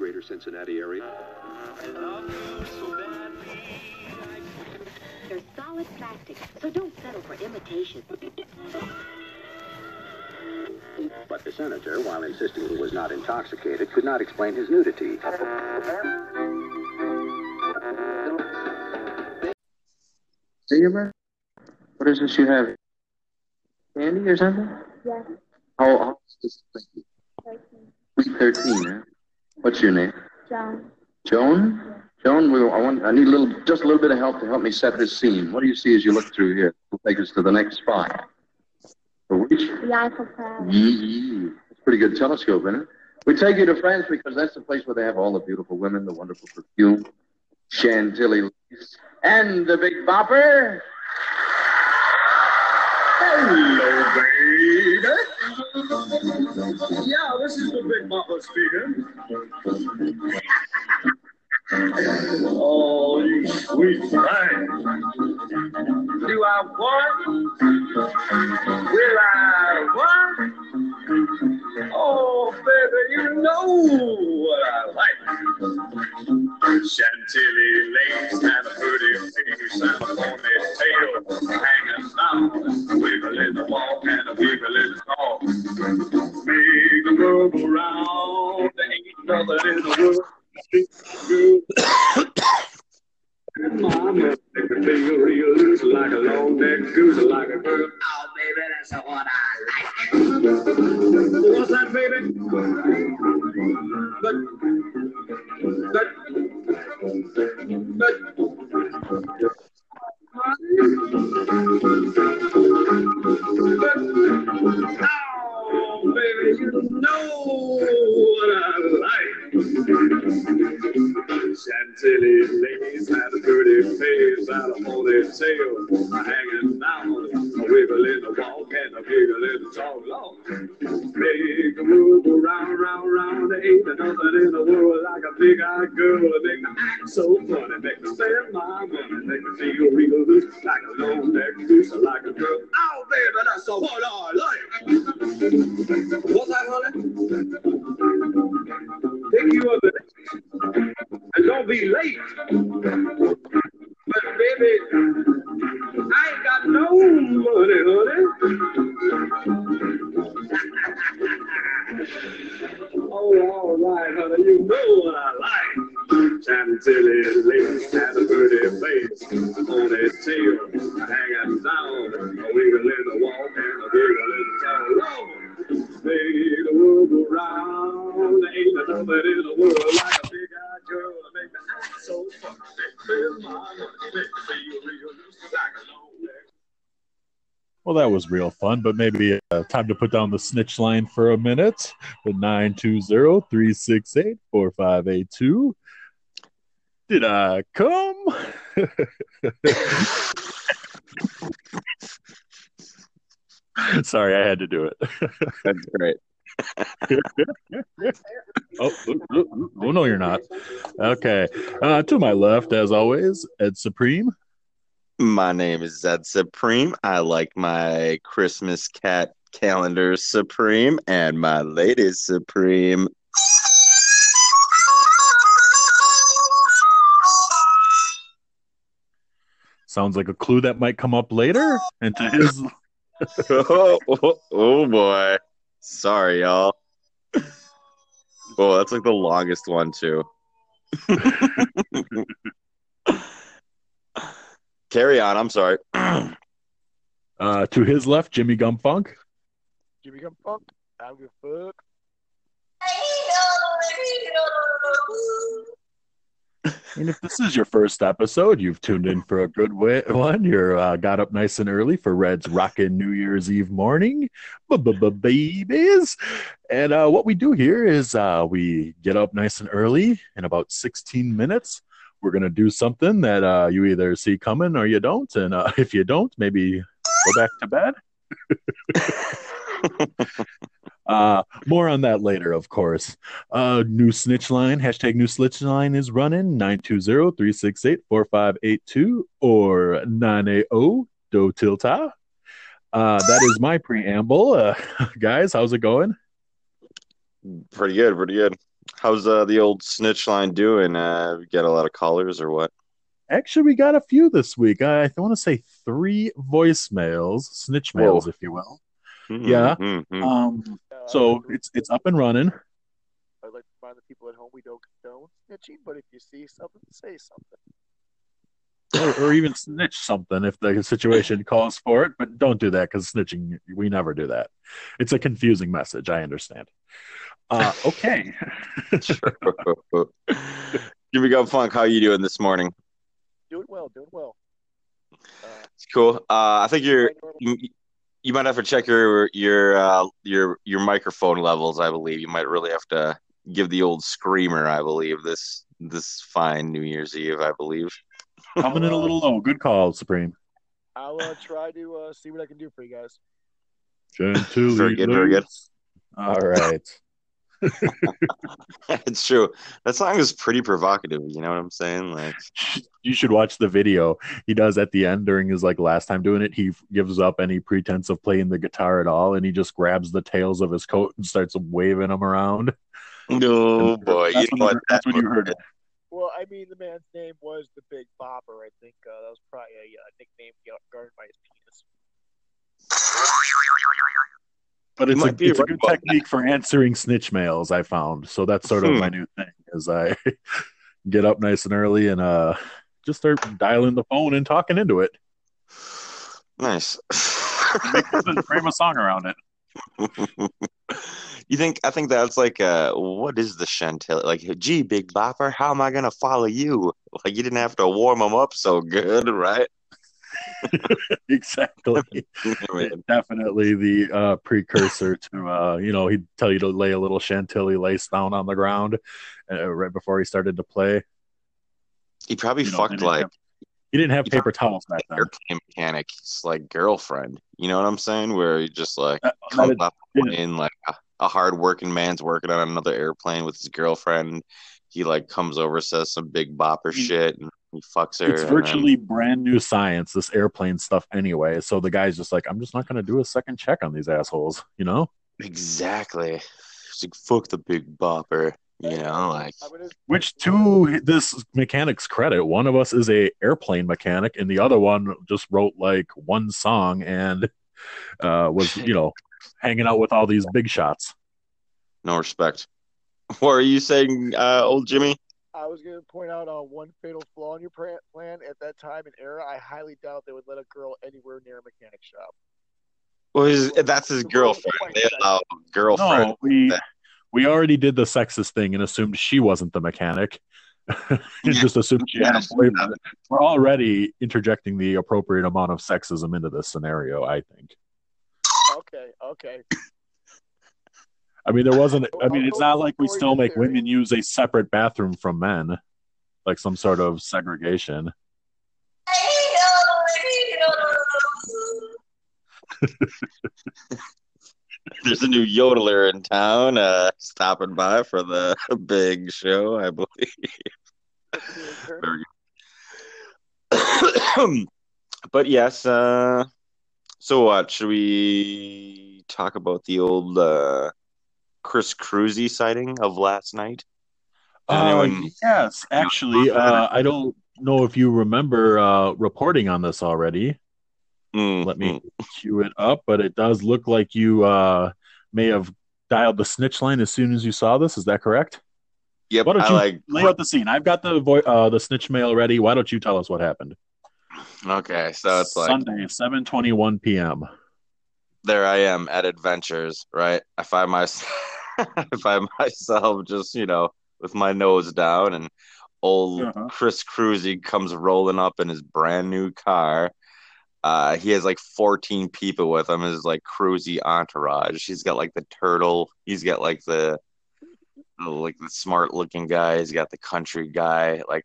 greater Cincinnati area. They're solid plastic, so don't settle for imitation. But the senator, while insisting he was not intoxicated, could not explain his nudity. See you, What is this you have? Candy or something? Yeah. How how old is this thing? Sweet 13, huh? What's your name? Joan. Joan? Joan, we, I want, I need a little, just a little bit of help to help me set this scene. What do you see as you look through here? We'll take us to the next spot. Which? The Eiffel Tower. A pretty good telescope, isn't it? We take you to France because that's the place where they have all the beautiful women, the wonderful perfume, Chantilly lace, and the Big Bopper. Hello, baby. Yeah, this is the Big Bopper speaking. Oh, you sweet thing. Do I want? Will I want? Oh, baby, you know what I like. Chantilly lace and a pretty face and a ponytail hanging down, wiggling the walk and a wiggling the talk. Make the world go round, there ain't nothing in the world. Mama, me feel real loose like a long neck goose, like a girl. Oh, baby, that's what I like. What's that, baby? But, but, but, Oh, baby, you know what I like. Chantilly and a face a hanging down, a walk and a talk. Make round, round. Ain't nothing in the world like a big-eyed girl. Me act so funny, make me spend my money, make me feel real like a long neck like a girl. Oh, baby, that's so what I like. What's that, honey? Pick you up and don't be late. But baby, I ain't got no money, honey. oh, all right, honey, you know what I like. Chantilly lace and a pretty face on his tail, hanging down, a wiggle in the walk and a in the the world go round. In the world like a big-eyed girl to make so. Make me feel real like a long. Well, that was real fun, but maybe uh, time to put down the snitch line for a minute with 920 368 4582. Did I come? Sorry, I had to do it. That's great. oh, oh, no, you're not. Okay. Uh, to my left, as always, Ed Supreme. My name is Ed Supreme. I like my Christmas cat calendar Supreme and my latest Supreme. Sounds like a clue that might come up later. And to his oh, oh, oh boy. Sorry, y'all. Oh, that's like the longest one too. Carry on. I'm sorry. uh, to his left, Jimmy Gumfunk. Jimmy Gum Funk. I don't give a fuck. And if this is your first episode, you've tuned in for a good way- one. You're uh, got up nice and early for Red's rockin' New Year's Eve morning, babies. And uh, what we do here is uh, we get up nice and early in about 16 minutes. We're gonna do something that uh, you either see coming or you don't, and uh, if you don't, maybe go back to bed. Uh, more on that later, of course. Uh, new snitch line, hashtag new snitch line is running 920-368-4582 or 980 do tilta. Uh, that is my preamble. Uh, guys, how's it going? Pretty good, pretty good. How's uh, the old snitch line doing? Uh, get a lot of callers or what? Actually, we got a few this week. I, I want to say three voicemails, snitch mails, if you will. Yeah. Mhm. Um, so I'd like to- it's it's up and running. I'd like to remind the people at home we don't condone snitching, but if you see something, say something. or, or even snitch something if the situation calls for it. But don't do that because snitching, we never do that. It's a confusing message. I understand. Uh, okay. Jimmy Go Funk, how you doing this morning? Doing well, doing well. Uh, It's cool. Uh, I think you're you, you might have to check your your uh, your your microphone levels. I believe you might really have to give the old screamer. I believe this this fine New Year's Eve. I believe. Coming in a little low. Good call, Supreme. I'll uh, try to uh, see what I can do for you guys. Gentilly Very good, very good. All right. it's true. That song is pretty provocative. You know what I'm saying? Like, You should watch the video he does at the end during his like last time doing it. He gives up any pretense of playing the guitar at all, and he just grabs the tails of his coat and starts waving them around. no boy, you That's, know when, what? that's when you heard it. Well, I mean, the man's name was the Big Bopper. I think uh, that was probably a uh, nickname g- garnered by his penis. But it's a, it's a good technique for answering snitch mails. I found so that's sort of Hmm. my new thing. Is I get up nice and early and uh just start dialing the phone and talking into it. Nice. Frame a song around it. you think? I think that's like, uh, what is the Chantilly? Like, gee, Big Bopper, how am I gonna follow you? Like, you didn't have to warm them up so good, right? exactly. Definitely the uh, precursor to, uh, you know, he'd tell you to lay a little Chantilly lace down on the ground uh, right before he started to play. he probably You know, fucked like have- He didn't have he paper towels back then. airplane mechanic's like girlfriend. You know what I'm saying? Where he just like Uh, comes off yeah. plane like a, a hard working man's working on another airplane with his girlfriend. He like comes over, says some big bopper shit, and he fucks her. It's and then- virtually brand new science, this airplane stuff anyway. So the guy's just like, I'm just not going to do a second check on these assholes, you know? Exactly. It's like fuck the big bopper. You know, like Which, to this mechanic's credit, one of us is a airplane mechanic, and the other one just wrote like one song and uh, was, you know, hanging out with all these big shots. no respect. What are you saying, uh, old Jimmy? I was gonna point out uh, one fatal flaw in your plan. At that time and era, I highly doubt they would let a girl anywhere near a mechanic shop. Well, his, that's his girlfriend. They allow girlfriend. No, we we already did the sexist thing and assumed she wasn't the mechanic. and just assumed she had a boyfriend. We're already interjecting the appropriate amount of sexism into this scenario, I think. Okay, okay. I mean, there wasn't. I mean, it's not like we still make women use a separate bathroom from men, like some sort of segregation. There's a new yodeler in town, uh, stopping by for the big show, I believe. But yes, uh, so what? Should we talk about the old uh, Chris Cruzy sighting of last night? Uh, anyone- yes, actually, uh, I don't know if you remember uh, reporting on this already. Mm, Let me mm. cue it up, but it does look like you uh, may have dialed the snitch line as soon as you saw this. Is that correct? Yep, Why don't I you like. lay out the scene? I've got the vo- uh, the snitch mail ready. Why don't you tell us what happened? Okay, so it's like Sunday, seven twenty one p.m. there I am at Adventures, right? I find my I find myself just you know with my nose down, and old Uh-huh. Chris Cruzy comes rolling up in his brand new car. Uh, he has like 14 people with him. His like cruisy entourage. He's got like the turtle. He's got like the like the smart looking guy. He's got the country guy. Like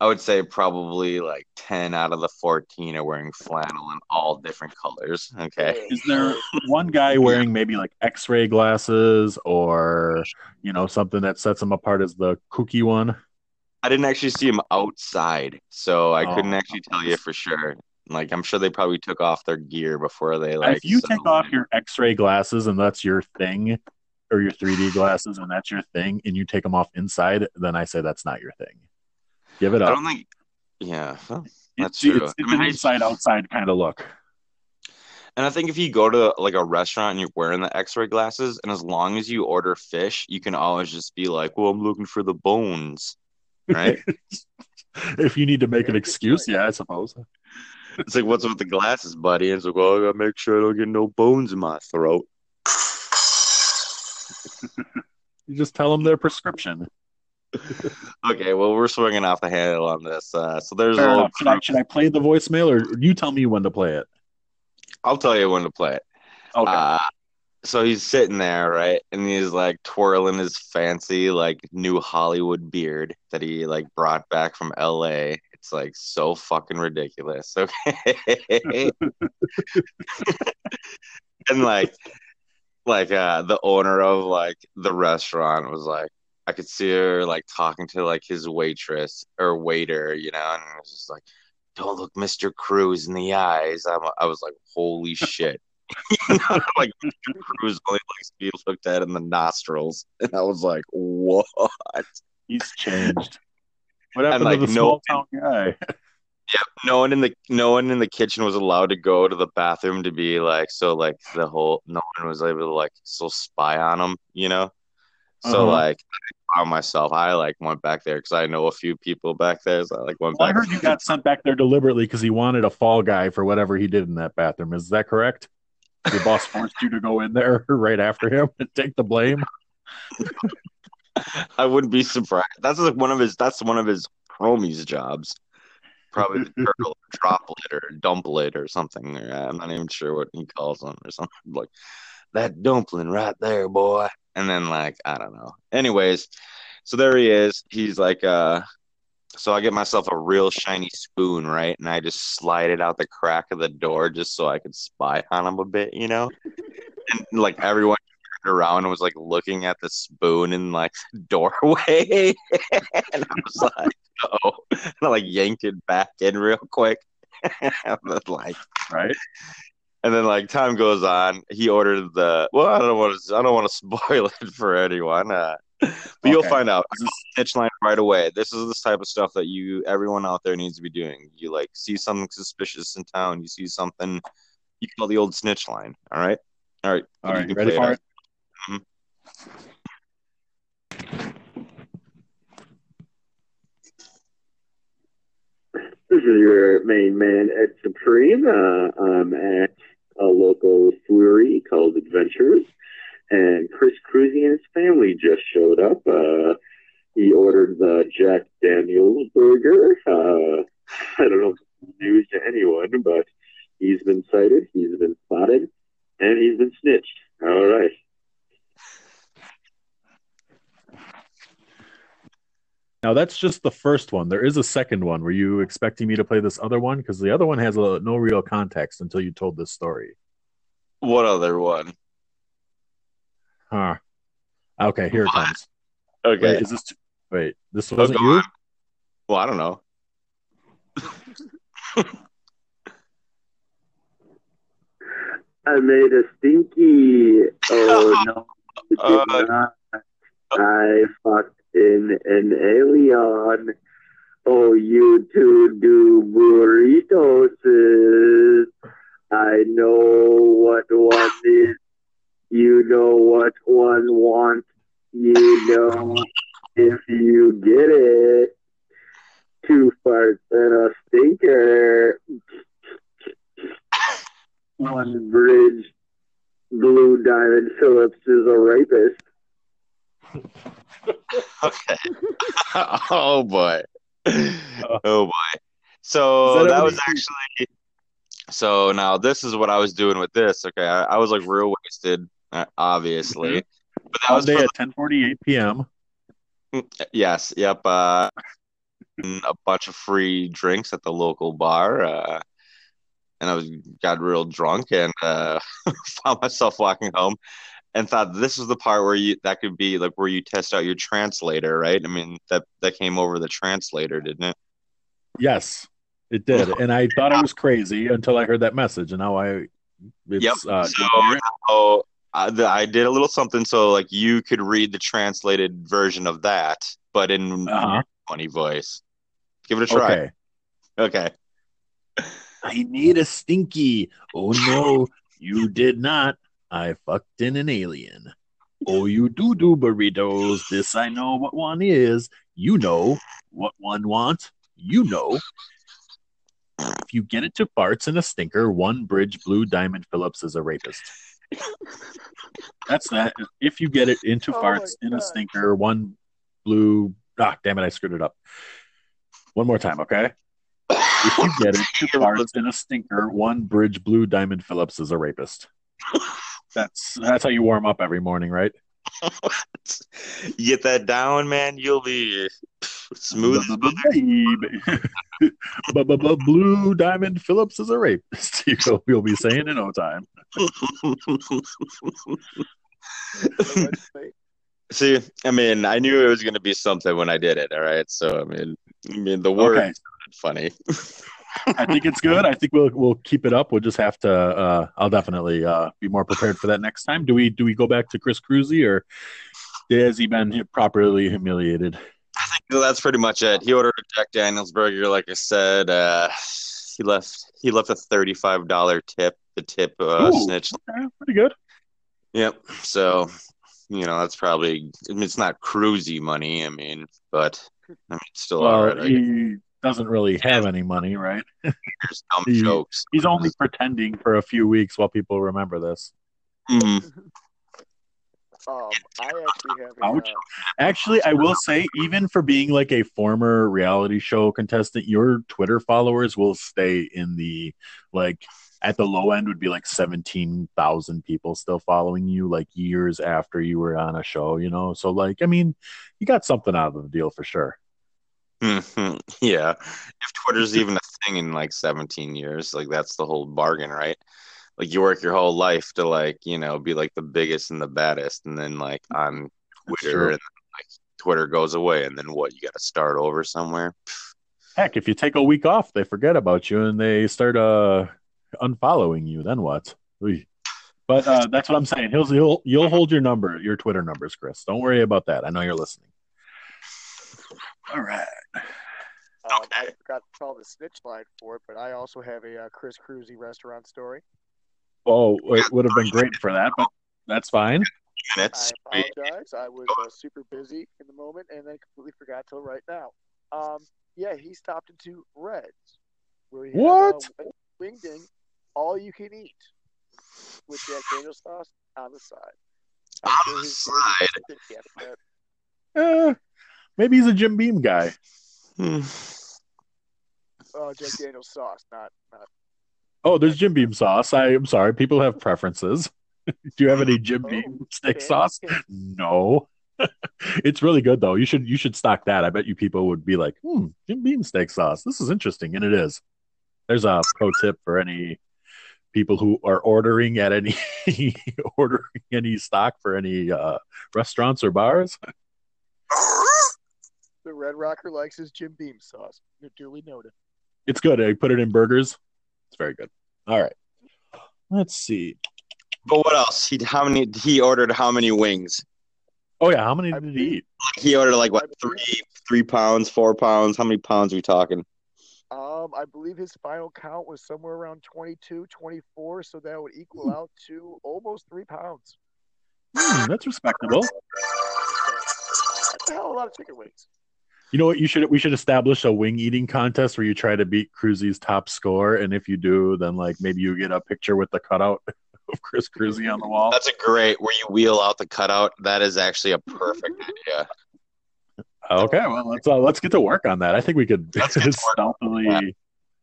I would say probably like 10 out of the 14 are wearing flannel in all different colors. Okay. Is there one guy wearing maybe like X-ray glasses, or you know something that sets him apart as the kooky one? I didn't actually see him outside, so I oh. couldn't Oh. actually tell you for sure. Like I'm sure they probably took off their gear before they like. if you take off in. your X-ray glasses and that's your thing, or your 3D glasses and that's your thing, and you take them off inside, then I say that's not your thing. Give it up. I up. don't think. Yeah, well, it's, that's true. it's, it's I mean, an I- inside outside kind of look. And I think if you go to like a restaurant and you're wearing the X-ray glasses, and as long as you order fish, you can always just be like, "Well, I'm looking for the bones," right? if you need to make an excuse, yeah, I suppose. it's like, "What's with the glasses, buddy?" And it's like, "Well, I gotta make sure I don't get no bones in my throat." You just tell them their prescription. Okay, well, we're swinging off the handle on this. Uh, so there's Fair old. enough. Should I, should I play the voicemail or you tell me when to play it? I'll tell you when to play it. Okay. Uh, so he's sitting there, right, and he's like twirling his fancy like new Hollywood beard that he like brought back from L.A. It's like so fucking ridiculous. Okay, and like, like uh, the owner of like the restaurant was like, I could see her like talking to like his waitress or waiter, you know, and it was just like, "Don't look Mr. Cruz in the eyes." I'm, I was like, "Holy shit!" you know, like Mr. Cruz only likes to be looked at in the nostrils, and I was like, "What?" He's changed. What happened like, to the no- small town guy? No one in the no one in the kitchen was allowed to go to the bathroom to be like so like the whole no one was able to like still spy on him, you know. So Uh-huh. like I found myself, I like went back there because I know a few people back there. So I like went Well, I heard you got sent back there deliberately because he wanted a fall guy for whatever he did in that bathroom. Is that correct? Your boss forced you to go in there right after him and take the blame. I wouldn't be surprised. That's like one of his. That's one of his homies' jobs. Probably the turtle, or droplet, or dumplet, or something. I'm not even sure what he calls them, or something like that dumpling right there, boy. And then like I don't know. Anyways, so there he is. He's like, uh, so I get myself a real shiny spoon, right, and I just slide it out the crack of the door just so I could spy on him a bit, you know. And like everyone turned around and was like looking at the spoon in like doorway, and I was like, oh, and I like yanked it back in real quick. then, like Right? And then like time goes on, he ordered the well, I don't want to I don't want to spoil it for anyone. Uh, but you'll find out. Is this- Snitch line right away. This is the type of stuff that you everyone out there needs to be doing. You like see something suspicious in town, you see something, you call the old snitch line. All right, all right, All You ready for it. it? This is your main man, Ed Supreme. Uh, I'm at a local brewery called Adventures, and Chris Cruzy and his family just showed up. Uh, he ordered the Jack Daniels burger. Uh, I don't know if it's news to anyone, but he's been cited, he's been spotted, and he's been snitched. All right. Now that's just the first one. There is a second one. Were you expecting me to play this other one? Because the other one has a, no real context until you told this story. What other one? Huh. Okay, here it What? comes. Okay. Wait, is this? Wait, this Oh, wasn't go you? on. Well, I don't know. I made a stinky. Oh no. Uh. I fucked in an alien. Oh, you two do burritos. I know what one is. You know what one wants. You know if you get it. Two farts and a stinker. One bridge. Blue Diamond Phillips is a rapist. Okay. oh boy. Oh boy. So that that was actually. So now this is what I was doing with this. Okay, I, I was like real wasted, uh, obviously, but that was Monday for at 10:48 p.m. yes, yep. Uh, a bunch of free drinks at the local bar, uh, and I was got real drunk and uh, found myself walking home, and thought this was the part where you that could be like where you test out your translator, right? I mean that that came over the translator, didn't it? Yes, it did, and I thought I was crazy until I heard that message, and now I. It's, Yep. Uh, So now I, the, I did a little something so like you could read the translated version of that, but in Uh-huh. funny voice. Give it a try. Okay. Okay. I need a stinky. Oh no, you did not. I fucked in an alien. Oh, you do do burritos. This I know what one is. You know what one wants. You know. If you get it to farts and a stinker, one bridge blue diamond Phillips is a rapist. That's that. If you get it into Oh farts in a stinker, one blue. Ah, damn it! I screwed it up. One more time, okay? If you get it, two farts in a stinker, one bridge blue diamond Phillips is a rapist. That's that's how you warm up every morning, right? you get that down, man, you'll be smooth. as. Blue diamond Phillips is a rapist. You'll, be saying in no time. See, I mean, I knew it was going to be something when I did it. All right, so I mean, I mean, the word Okay. funny. I think it's good. I think we'll we'll keep it up. We'll just have to. Uh, I'll definitely uh, be more prepared for that next time. Do we do we go back to Chris Cruzy or has he been properly humiliated? I think that's pretty much it. He ordered a Jack Daniels burger, like I said. Uh, he left. He left a thirty-five dollar tip. The tip uh, Ooh. snitched. Okay, pretty good. Yep. So, you know, that's probably. I mean, it's not cruisy money. I mean, but I mean, it's still all Well, right. I he doesn't really have any money, right? Dumb he- jokes. He's only pretending for a few weeks while people remember this. Mhm. Um, I actually have a, Ouch. uh, Actually, I will say, even for being like a former reality show contestant, your Twitter followers will stay in the like at the low end would be like seventeen thousand people still following you like years after you were on a show, you know. So like, I mean, you got something out of the deal for sure. Mhm. Yeah. If Twitter's even a thing in like 17 years, like that's the whole bargain, right? Like you work your whole life to like, you know, be like the biggest and the baddest, and then like on That's Twitter, and like Twitter goes away, and then what? You got to start over somewhere. Heck, if you take a week off, they forget about you and they start uh unfollowing you. Then what? Oy. But uh, that's what I'm saying. He'll, he'll you'll hold your number, your Twitter numbers, Chris. Don't worry about that. I know you're listening. All right. um, I Okay. forgot to call the snitch line for it, but I also have a uh, Chris Cruzy restaurant story. Oh, it would have been great for that, but that's fine. Minutes. I apologize. I was uh, super busy in the moment and then completely forgot till right now. Um, yeah, he stopped into Reds, where he had, What? uh, wing ding, all you can eat, with Jack Daniel's sauce on the side. On the side? was maybe he's a Jim Beam guy. Hmm. Oh, Jack Daniel's sauce, not not. Oh, there's Jim Beam sauce. I am sorry. People have preferences. Do you have any Jim Oh, Beam steak okay. sauce? No. it's really good though. You should you should stock that. I bet you people would be like, hmm, Jim Beam steak sauce. This is interesting, and it is. There's a pro tip for any people who are ordering at any ordering any stock for any uh, restaurants or bars. The Red Rocker likes his Jim Beam sauce. You're duly noted. It's good. I put it in burgers. It's very good. All right. Let's see. But what else? He how many? He ordered how many wings? Oh yeah, how many did he eat? He ordered like what three three pounds, four pounds? How many pounds are we talking? Um, I believe his final count was somewhere around 22, 24, so that would equal out to almost three pounds. Hmm, that's respectable. That's a hell of a lot of chicken wings. You know what? You should we should establish a wing eating contest where you try to beat Cruzy's top score, and if you do, then like maybe you get a picture with the cutout of Chris Cruzy on the wall. That's a great where you wheel out the cutout. That is actually a perfect idea. Okay, well let's uh, let's get to work on that. I think we could Let's get to stealthily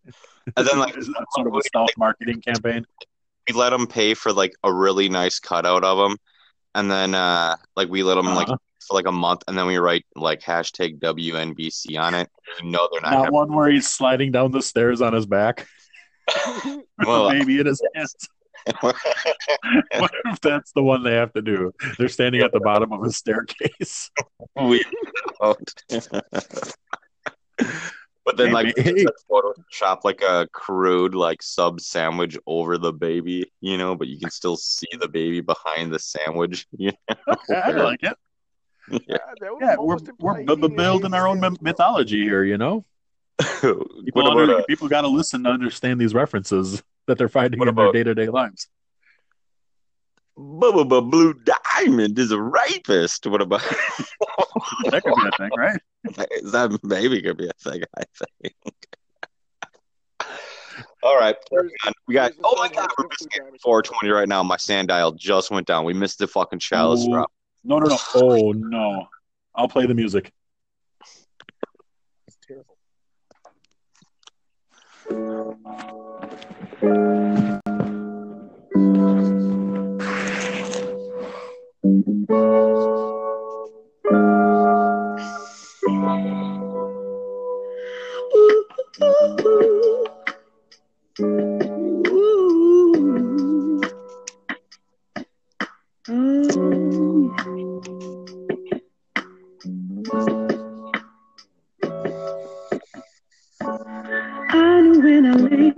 And then like sort of a stealth marketing campaign. we let them pay for like a really nice cutout of them, and then uh like we let them like Uh-huh for like a month, and then we write like hashtag WNBC on it. No, they're not. Not one where he's sliding down the stairs on his back. well, baby in his hands. what if that's the one they have to do? They're standing at the bottom of a staircase. we but then like Photoshop like a crude like sub sandwich over the baby, you know, but you can still see the baby behind the sandwich. You know? I like it. yeah, yeah we're, we're building our own mythology here, you know? people, under, uh, people got to listen to understand these references that they're finding in about, their day-to-day lives. Bubba bu- Blue Diamond is a rapist. What about that? Could be a thing, right? Is that maybe could be a thing. I think. All right, we got. Oh my god, we're missing 420 right now. My sand dial just went down. We missed the fucking chalice drop. No, no, no. Oh no! I'll play the music. It's terrible. when I lay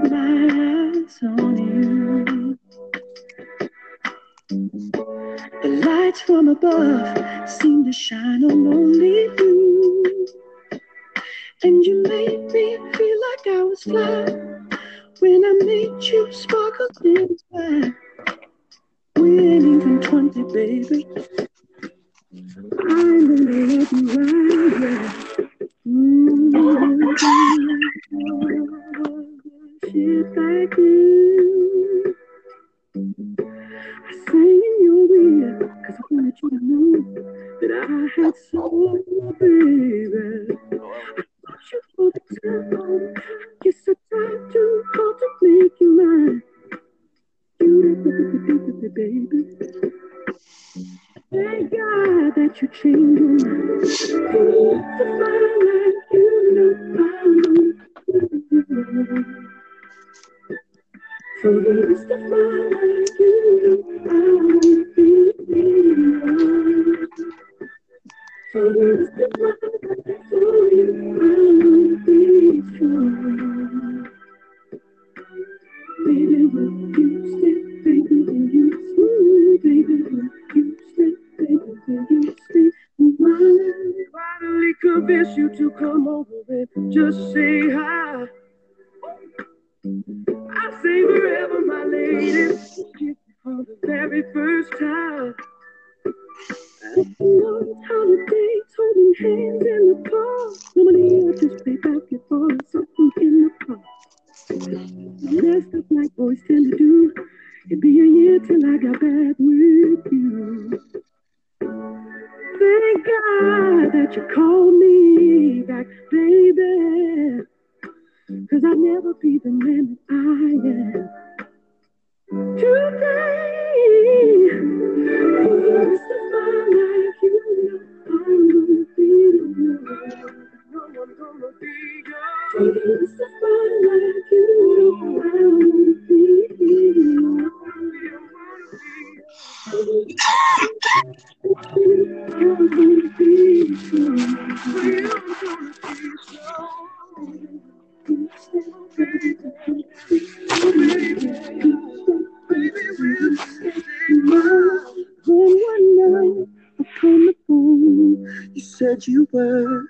word.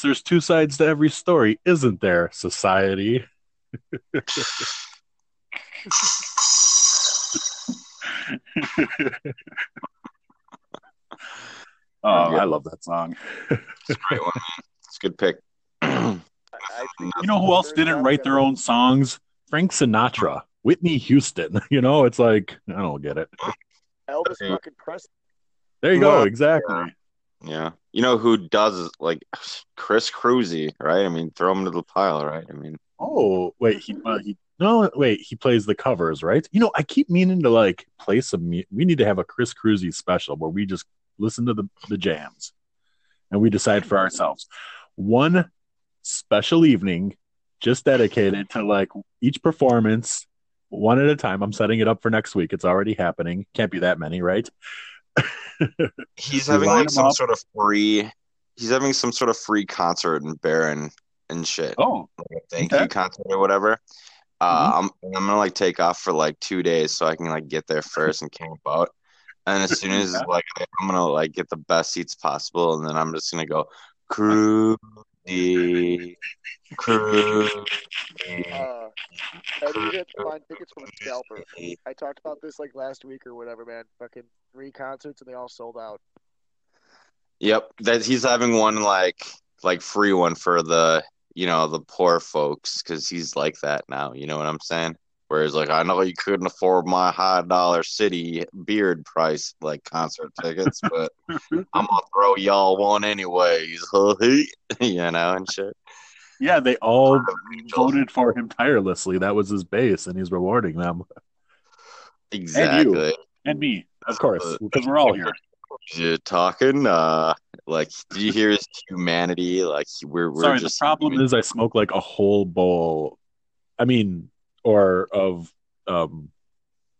Guess there's two sides to every story, isn't there, society? oh, I love that song. It's a great one. It's a good pick. I, I think You know who else didn't write their own songs? Frank Sinatra, Whitney Houston. You know, it's like I don't get it. Elvis fucking Presley. There you go. Well, Exactly. Yeah. You know who does like Chris Cruzy, right? I mean, throw him to the pile, right? I mean, Oh wait, he, uh, he no wait he plays the covers, right? You know, I keep meaning to like play some. We need to have a Chris Cruzy special where we just listen to the the jams, and we decide for ourselves. One special evening, just dedicated to like each performance, one at a time. I'm setting it up for next week. It's already happening. Can't be that many, right? he's having like some up. sort of free. He's having some sort of free concert in Barron and shit. Oh, like a thank okay. you concert or whatever. Uh, I'm I'm gonna like take off for like two days so I can like get there first and camp out. And as soon as Yeah. like I'm gonna like get the best seats possible, and then I'm just gonna go Crudy, Crudy. Uh, to find tickets from a scalper. I talked about this like last week or whatever, man. Fucking three concerts and they all sold out. Yep, that he's having one like like free one for the you know the poor folks because he's like that now. You know what I'm saying? Whereas like I know you couldn't afford my high dollar city beard price like concert tickets, but I'm gonna throw y'all one anyways, you know and shit. yeah, they all voted for him tirelessly. That was his base, and he's rewarding them Exactly. and me, of course, because we're all here. You're talking? Uh, like, do you hear his humanity? Like, we're we're Sorry, the problem is I smoke like a whole bowl. I mean, or of um,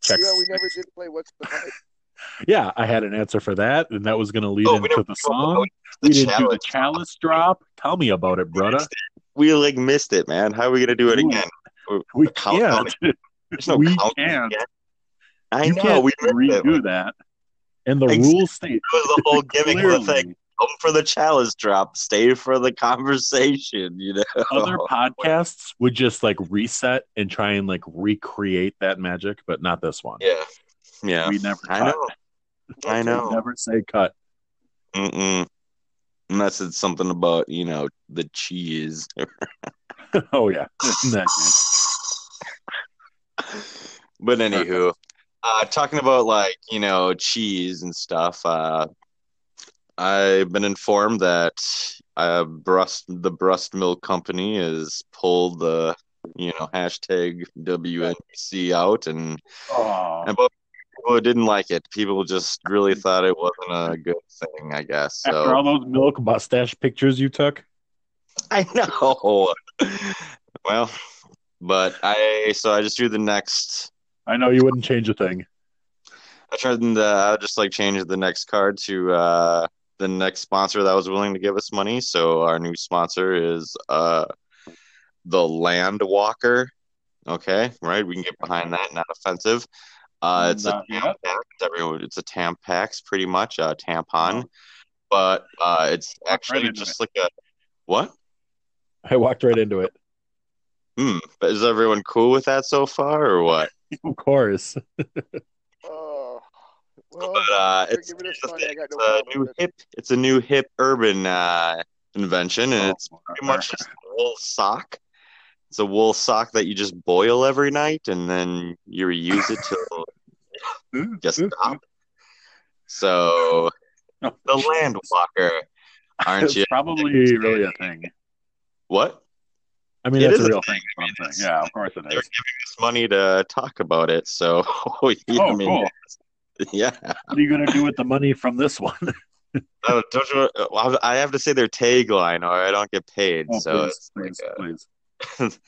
Chex. Yeah, we never did play What's the Hype. Yeah, I had an answer for that, and that was going to lead Oh, into the song. the We didn't do the chalice drop. Tell me about it, brother. we like missed it, man. How are we gonna do it Ooh. again? We Countdown. can't. There's no we can't. yet. I You know can't we missed redo that. And the Exactly. rules state It the whole gimmick of the thing. For the chalice drop. Stay for the conversation. You know. other podcasts would just like reset and try and like recreate that magic, but not this one. Yeah. Yeah. We never I cut. know. I know. Never say cut. Mm-mm. Unless it's something about you know the cheese. oh yeah. But anywho, uh, talking about like you know cheese and stuff. Uh, I've been informed that uh, Brust the Brust Milk Company has pulled the you know hashtag WNBC out, and and both people didn't like it. People just really thought it wasn't a good thing. I guess after all those milk mustache pictures you took. I know. well, but I so I just do the next I know you wouldn't change a thing. I tried to uh, just like change the next card to uh, the next sponsor that was willing to give us money. So our new sponsor is uh, the Land Walker. Okay, right? We can get behind that. Not offensive. Uh, it's a Not yet. Tampax. Everyone, it's a Tampax, pretty much a tampon, but uh, it's actually into just like a what? I walked right into it. Hmm. But is everyone cool with that so far, or what? Of course. Well, But uh, it's, it's, a, thing. it's no a new it. hip. It's a new hip urban uh, invention, and Oh, it's pretty much just a wool sock. It's a wool sock that you just boil every night, and then you reuse it till you stop. So the land walker, aren't It's you? probably really a thing. What? I mean, It that's is a a real thing. thing. I mean, is what I'm it's- saying. Yeah, of course it They're giving us money to talk about it, so yeah, Oh, I mean, yeah. What are you gonna do with the money from this one? Oh, don't you, well, I have to say their tagline, or I don't get paid. Oh, so please, like, please, uh, please.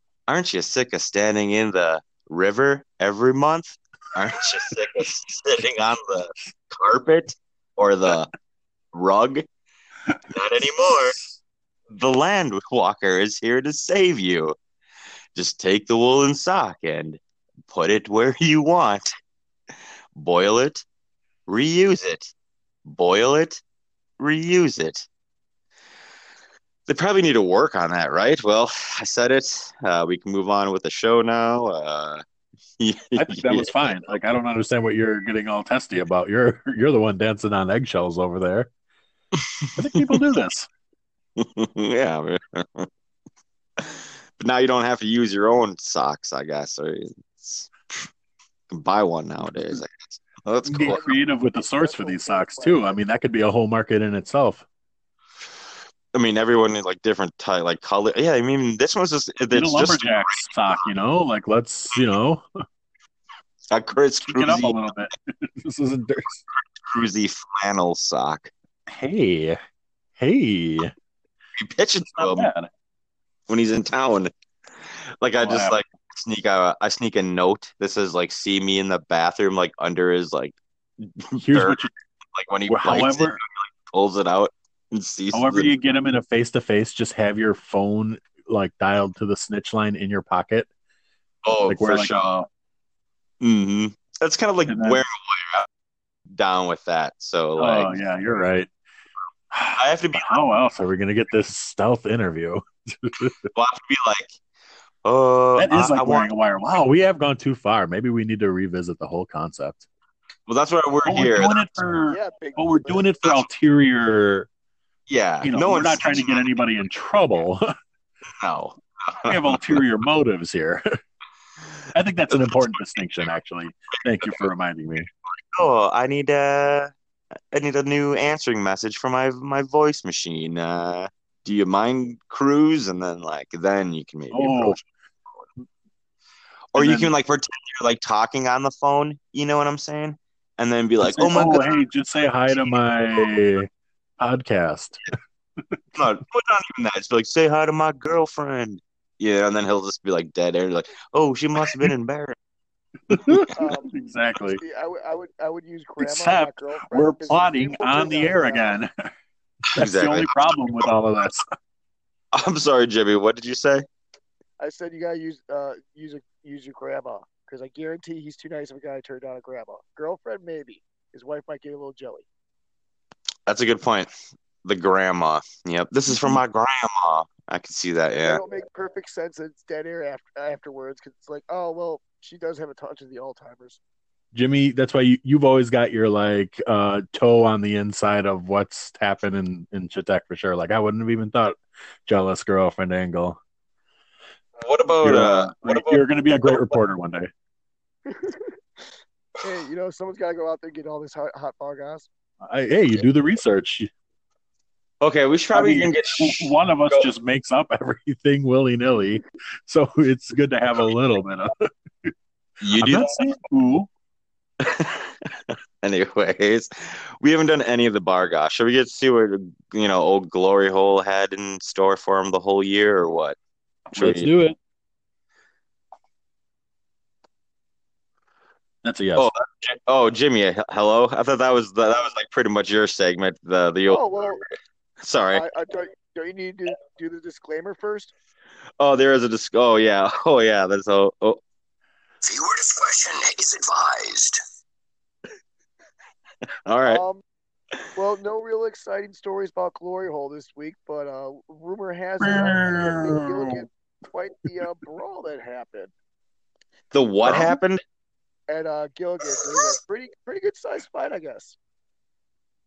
aren't you sick of standing in the river every month? Aren't you sick of sitting on the carpet or the rug? Not anymore. The land walker is here to save you. Just take the woolen sock and put it where you want. Boil it, reuse it. Boil it, reuse it. They probably need to work on that, right? Well, I said it. Uh, we can move on with the show now. Uh, I think that was fine. Like I don't understand what you're getting all testy about. You're you're the one dancing on eggshells over there. I think people do this. yeah. but now you don't have to use your own socks, I guess. Or it's, you can buy one nowadays. Guess. Oh, that's Get cool. creative with the source for these socks too. I mean, that could be a whole market in itself. I mean, everyone is like different type, like color. Yeah, I mean, this one's just a it's just lumberjack sock, you know. Like let's, you know, a Chris it up a Kroeze, little bit. this isn't. Kroeze flannel sock. Hey, hey, You pitch it to him bad. when he's in town. Like I Wow. just like sneak a I sneak a note. This is like see me in the bathroom, like under his like Here's dirt, what you. like when he bites it, however, pulls it out and sees. however the- you get him in a face to face, just have your phone like dialed to the snitch line in your pocket. oh, like for where like sure. a, hmm That's kind of like then- wearing a wire out. down with that. So like oh yeah, you're right. I have to be how else are we gonna get this stealth interview? well, have to be like, oh, That is I, like I wearing want. a wire. Wow, we have gone too far. Maybe we need to revisit the whole concept. Well, that's why we're But we're here. doing it for. Yeah, big. But we're doing it for ulterior. Yeah, You know, no we're one's not trying to get anybody in trouble. no. we have ulterior motives here. I think that's an important distinction, actually. Thank you for reminding me. Oh, I need uh I need a new answering message for my my voice machine. Uh, do you mind cruise? And then like then you can maybe Oh. Approach. Or And you then- can like pretend you're like talking on the phone. You know what I'm saying? And then be like, oh my god, hey, just say hi to my podcast. no, not even that. Just be like, say hi to my girlfriend. Yeah, and then he'll just be like dead air, like, oh, she must have been embarrassed. Um, exactly. see, I would, I would, use grandma. Except my girlfriend, We're plotting on the air grandma. again. That's the only problem with all of this. I'm sorry, Jimmy. What did you say? I said you gotta use, uh, use a, use your grandma because I guarantee he's too nice of a guy to turn down a grandma. Girlfriend, maybe. His wife might get a little jelly. That's a good point. The grandma. Yep. This is from my grandma. I can see that. Yeah. It'll make perfect sense it's dead air after, afterwards because it's like, oh well, she does have a touch of the Alzheimer's. Jimmy, that's why you, you've always got your like uh toe on the inside of what's happening in Chetek for sure. Like I wouldn't have even thought jealous girlfriend angle. What about You're, uh? uh, What about you're gonna be a great reporter one day. Hey, you know, someone's got to go out there and get all this hot, hot bar gas. I, hey, you do the research. Okay, we should I probably mean, even get. one of us Go. just makes up everything willy nilly, so it's good to have a little bit of. You I'm do. not saying who. Anyways, we haven't done any of the bar gosh. Should we get to see what you know old Glory Hole had in store for him the whole year, or what? Should Let's we- do it. That's a yes. Oh, Oh, Jimmy, hello. I thought that was the, that was like pretty much your segment. The the old. Oh well, Sorry. I, I don't, don't you need to do the disclaimer first? Oh, there is a disc. Oh yeah. Oh yeah. That's oh. oh. Viewer discretion is advised. All right. Um, well, no real exciting stories about Glory Hole this week, but uh, rumor has it that Nick Gilligan quite the uh, brawl that happened The what happened at uh, Gilligan's. It was a pretty pretty good sized fight, I guess,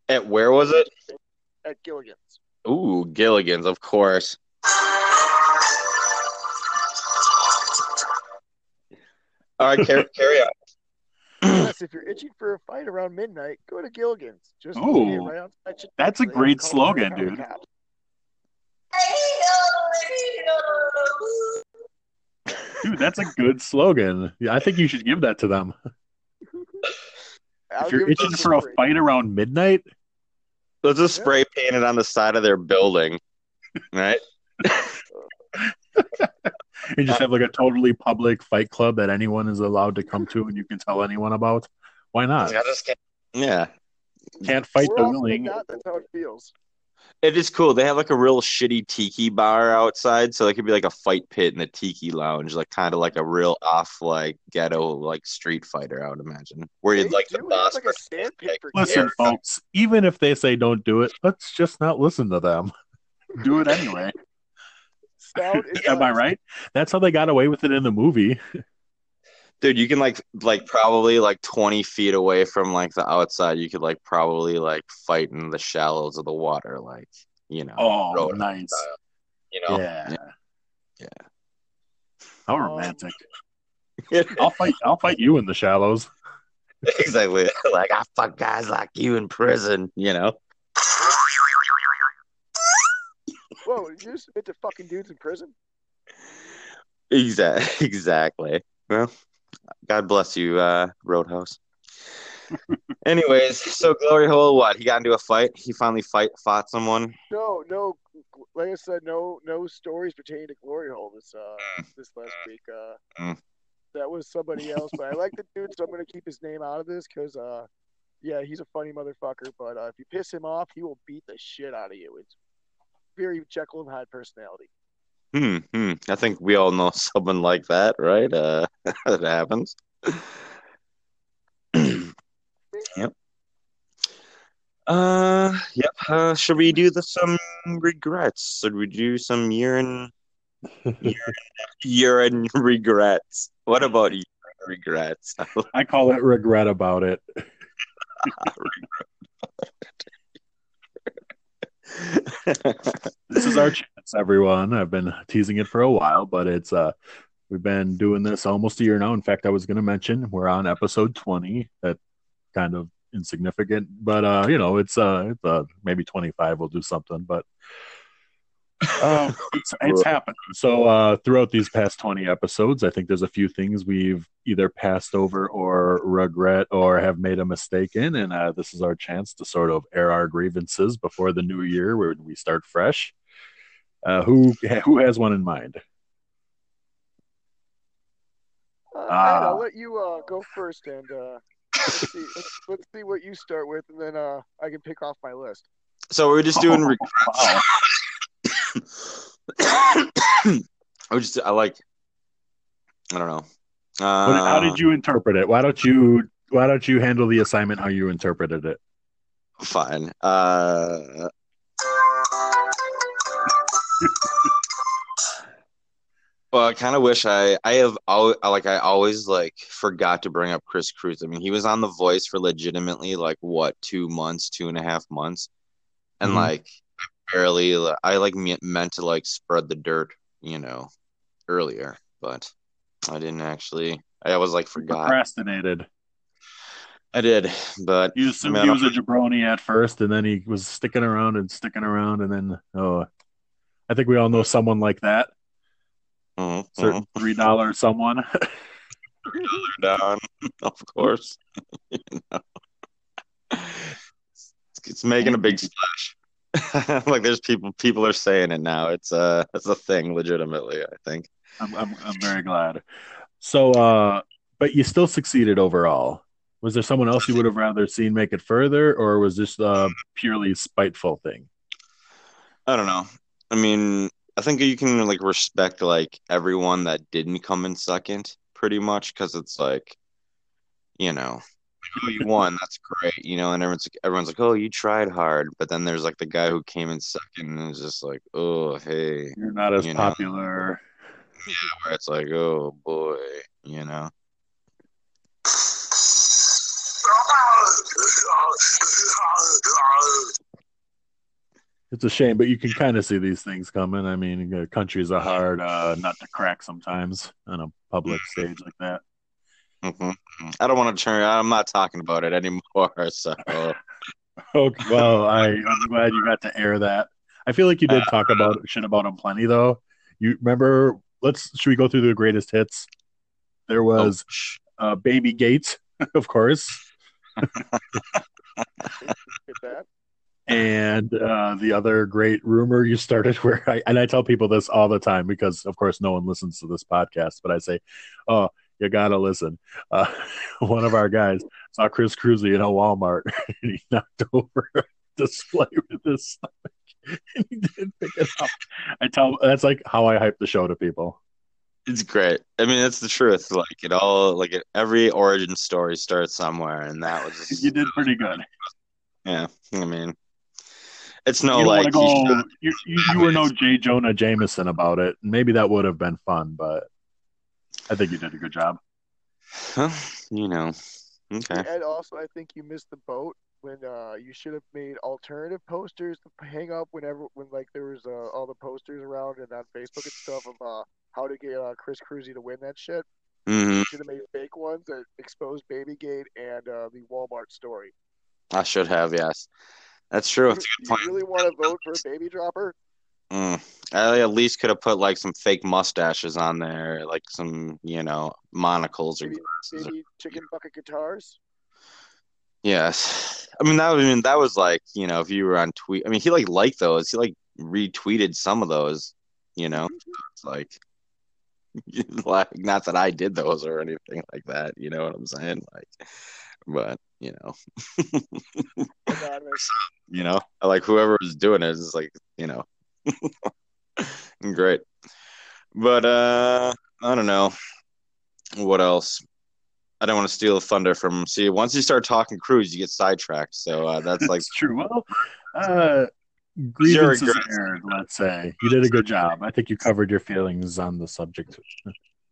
at where was it? at Gilligan's. Ooh, Gilligan's, of course. All right, carry, carry on. yes, if you're itching for a fight around midnight, go to Gilligan's. Just Ooh, hey, right outside that's a great slogan, dude. Cops. Dude, that's a good slogan. Yeah, I think you should give that to them. If you're give it to itching for a free. fight around midnight, Let's just spray paint it on the side of their building, right? you just have like a totally public fight club that anyone is allowed to come to and you can tell anyone about. Why not? I just can't- yeah, Can't fight We're the all willing. that. That's how it feels. It is cool. They have like a real shitty tiki bar outside, so it could be like a fight pit in the tiki lounge, like kind of like a real off like ghetto like street fighter. I would imagine where you'd like the have boss. like a Listen, kids. folks, even if they say don't do it, let's just not listen to them. Do it anyway. Am I right? That's how they got away with it in the movie. Dude, you can like like probably like twenty feet away from like the outside. You could like probably like fight in the shallows of the water, like you know. Oh, nice. style, You know. Yeah. Yeah. How romantic. I'll fight I'll fight you in the shallows. exactly. Like I fuck guys like you in prison. You know. Whoa, you just admit to fucking dudes in prison? Exactly. Exactly. Well, God bless you, uh, Roadhouse. Anyways, so Glory Hole, what? He got into a fight. He finally fight fought someone. No, no. Like I said, no, no stories pertaining to Glory Hole this uh this last week. Uh, Mm. that was somebody else. But I like the dude, so I'm gonna keep his name out of this because uh, yeah, he's a funny motherfucker. But uh, if you piss him off, he will beat the shit out of you. It's very Jekyll and Hyde personality. Hmm. hmm. I think we all know someone like that, right? Uh, that happens. yep. Uh, yep. Uh, should we do the some regrets? Should we do some urine, urine, urine regrets? What about urine regrets? I call it regret about it. This is our chance, everyone. I've been teasing it for a while, but it's uh we've been doing this almost a year now. In fact, I was gonna mention we're on episode twenty. That kind of insignificant, but uh, you know, it's uh it's uh maybe twenty five we'll do something, but uh, it's, it's happened. So uh, throughout these past 20 episodes, I think there's a few things we've either passed over or regret or have made a mistake in, and uh, this is our chance to sort of air our grievances before the new year, where we start fresh. Uh, who who has one in mind? Uh, Ed, Ah. I'll let you uh, go first, and uh, let's see, let's, let's see what you start with, and then uh, I can pick off my list. So we're just doing Oh, regrets. wow. I just I like I don't know. Uh, how did you interpret it? Why don't you why don't you handle the assignment how you interpreted it? fine? Uh, well, I kind of wish I I have al like I always like forgot to bring up Chris Kroeze. I mean, he was on The Voice for legitimately like what two months, two and a half months, and Mhm. like barely I like me- meant to like spread the dirt, you know, earlier, but I didn't actually. I was like forgot. Procrastinated. I did, but He was, I mean, he was a jabroni at first, and then he was sticking around and sticking around, and then oh, I think we all know someone like that. Mhm, Certain three dollar someone. mhm. down, of course. you know. it's, it's making a big splash. like there's people people are saying it now. It's uh it's a thing legitimately, I think. I'm, I'm I'm very glad. So, uh, but you still succeeded overall. Was there someone else you would have rather seen make it further, or was this a purely spiteful thing? I don't know. I mean, I think you can like respect like everyone that didn't come in second pretty much because it's like, you know, oh, you won, that's great, you know, and everyone's like, everyone's like, oh, you tried hard, but then there's like the guy who came in second and is just like, oh, hey, You're not as You know. popular. where it's like, oh boy, you know. It's a shame, but you can kind of see these things coming. I mean, countries are hard uh, not to crack sometimes on a public stage like that. Hmm I don't want to turn. I'm not talking about it anymore. So Okay, well, I, I'm glad you got to air that. I feel like you did talk about shit about him plenty, though. You remember? Let's should we go through the greatest hits? There was uh, Baby Gates, of course, And uh, the other great rumor you started, where I and I tell people this all the time because, of course, no one listens to this podcast, but I say, "Oh, you gotta listen." Uh, one of our guys saw Chris Kroeze in a Walmart, and he knocked over a display with his stomach, and he didn't pick it up. I tell that's like how I hype the show to people. It's great. I mean, that's the truth. Like it all, like it, every origin story starts somewhere, and that was just, You did pretty good. yeah. I mean, it's no you like go, you, you, you were no J. Jonah Jameson about it. Maybe that would have been fun, but I think you did a good job. Huh? you know. Okay. And also, I think you missed the boat when uh, you should have made alternative posters to hang up whenever when like there was uh, all the posters around and on Facebook and stuff of uh, how to get uh, Chris Kroeze to win that shit. Mm-hmm. You should have made fake ones that exposed Babygate and uh, the Walmart story. I should have. Yes, that's true. You, a good you really want to vote for a baby dropper? Mm. I at least could have put like some fake mustaches on there, like some, you know, monocles or chicken bucket guitars? Yes, I mean that. I mean that was like, you know, if you were on tweet. I mean, he like liked those. He like retweeted some of those. You know, it's like, like not that I did those or anything like that. You know what I'm saying? Like, but you know, you know, like whoever was doing it is like, you know, great. But uh I don't know what else. I don't want to steal the thunder from. See, once you start talking cruise, you get sidetracked. So uh, that's like That's true. Well, uh, grievances aired, let's say. You did a good job. I think you covered your feelings on the subject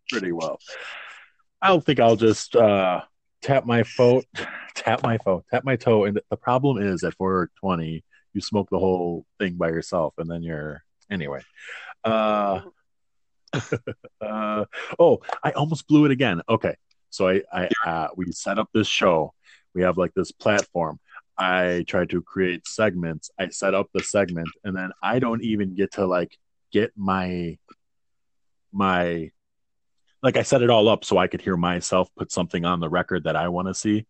pretty well. I don't think I'll just uh, tap my foot, tap my foot, tap my toe. And the problem is at 420, you smoke the whole thing by yourself, and then you're anyway. Uh, uh, oh, I almost blew it again. Okay, so I, I uh, we set up this show. We have like this platform. I try to create segments. I set up the segment, and then I don't even get to like get my my like I set it all up so I could hear myself put something on the record that I want to see,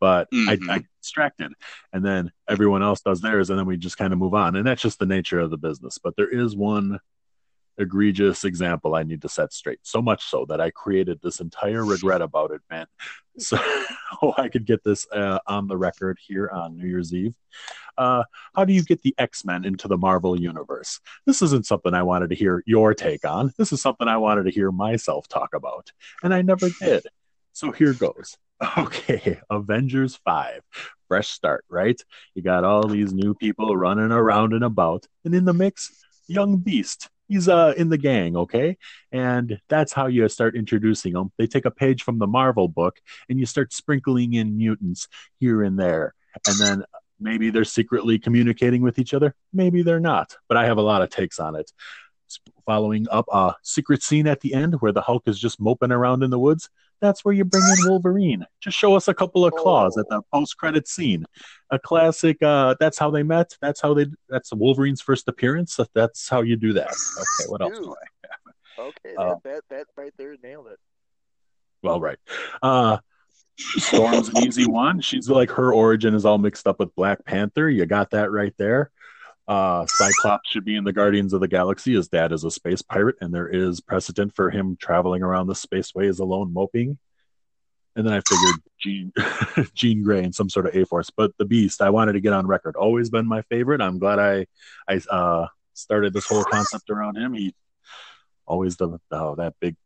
but I, Mhm. I get distracted, and then everyone else does theirs, and then we just kind of move on, and that's just the nature of the business. But there is one egregious example I need to set straight. So much so that I created this entire regret about it, man. So I could get this uh, on the record here on New Year's Eve. Uh, how do you get the X Men into the Marvel universe? This isn't something I wanted to hear your take on. This is something I wanted to hear myself talk about, and I never did. So here goes. Okay, Avengers 5. Fresh start, right? You got all these new people running around and about, and in the mix, Young Beast. He's uh in the gang, okay? And that's how you start introducing them. They take a page from the Marvel book and you start sprinkling in mutants here and there. And then maybe they're secretly communicating with each other, maybe they're not. But I have a lot of takes on it. Following up a secret scene at the end where the Hulk is just moping around in the woods. That's where you bring in Wolverine. Just show us a couple of claws at the post-credit scene. A classic. Uh, that's how they met. That's how they. That's Wolverine's first appearance. That's how you do that. Okay, what else do I? Okay, Uh, that, that that right there nailed it. Well, right. Uh, Storm's an easy one. She's like her origin is all mixed up with Black Panther. You got that right there. Uh, Cyclops should be in the Guardians of the Galaxy. His dad is a space pirate, and there is precedent for him traveling around the spaceways alone, moping. And then I figured Gene, Jean Grey and some sort of A Force. But the Beast, I wanted to get on record. Always been my favorite. I'm glad I I uh, started this whole concept around him. He always the oh, that big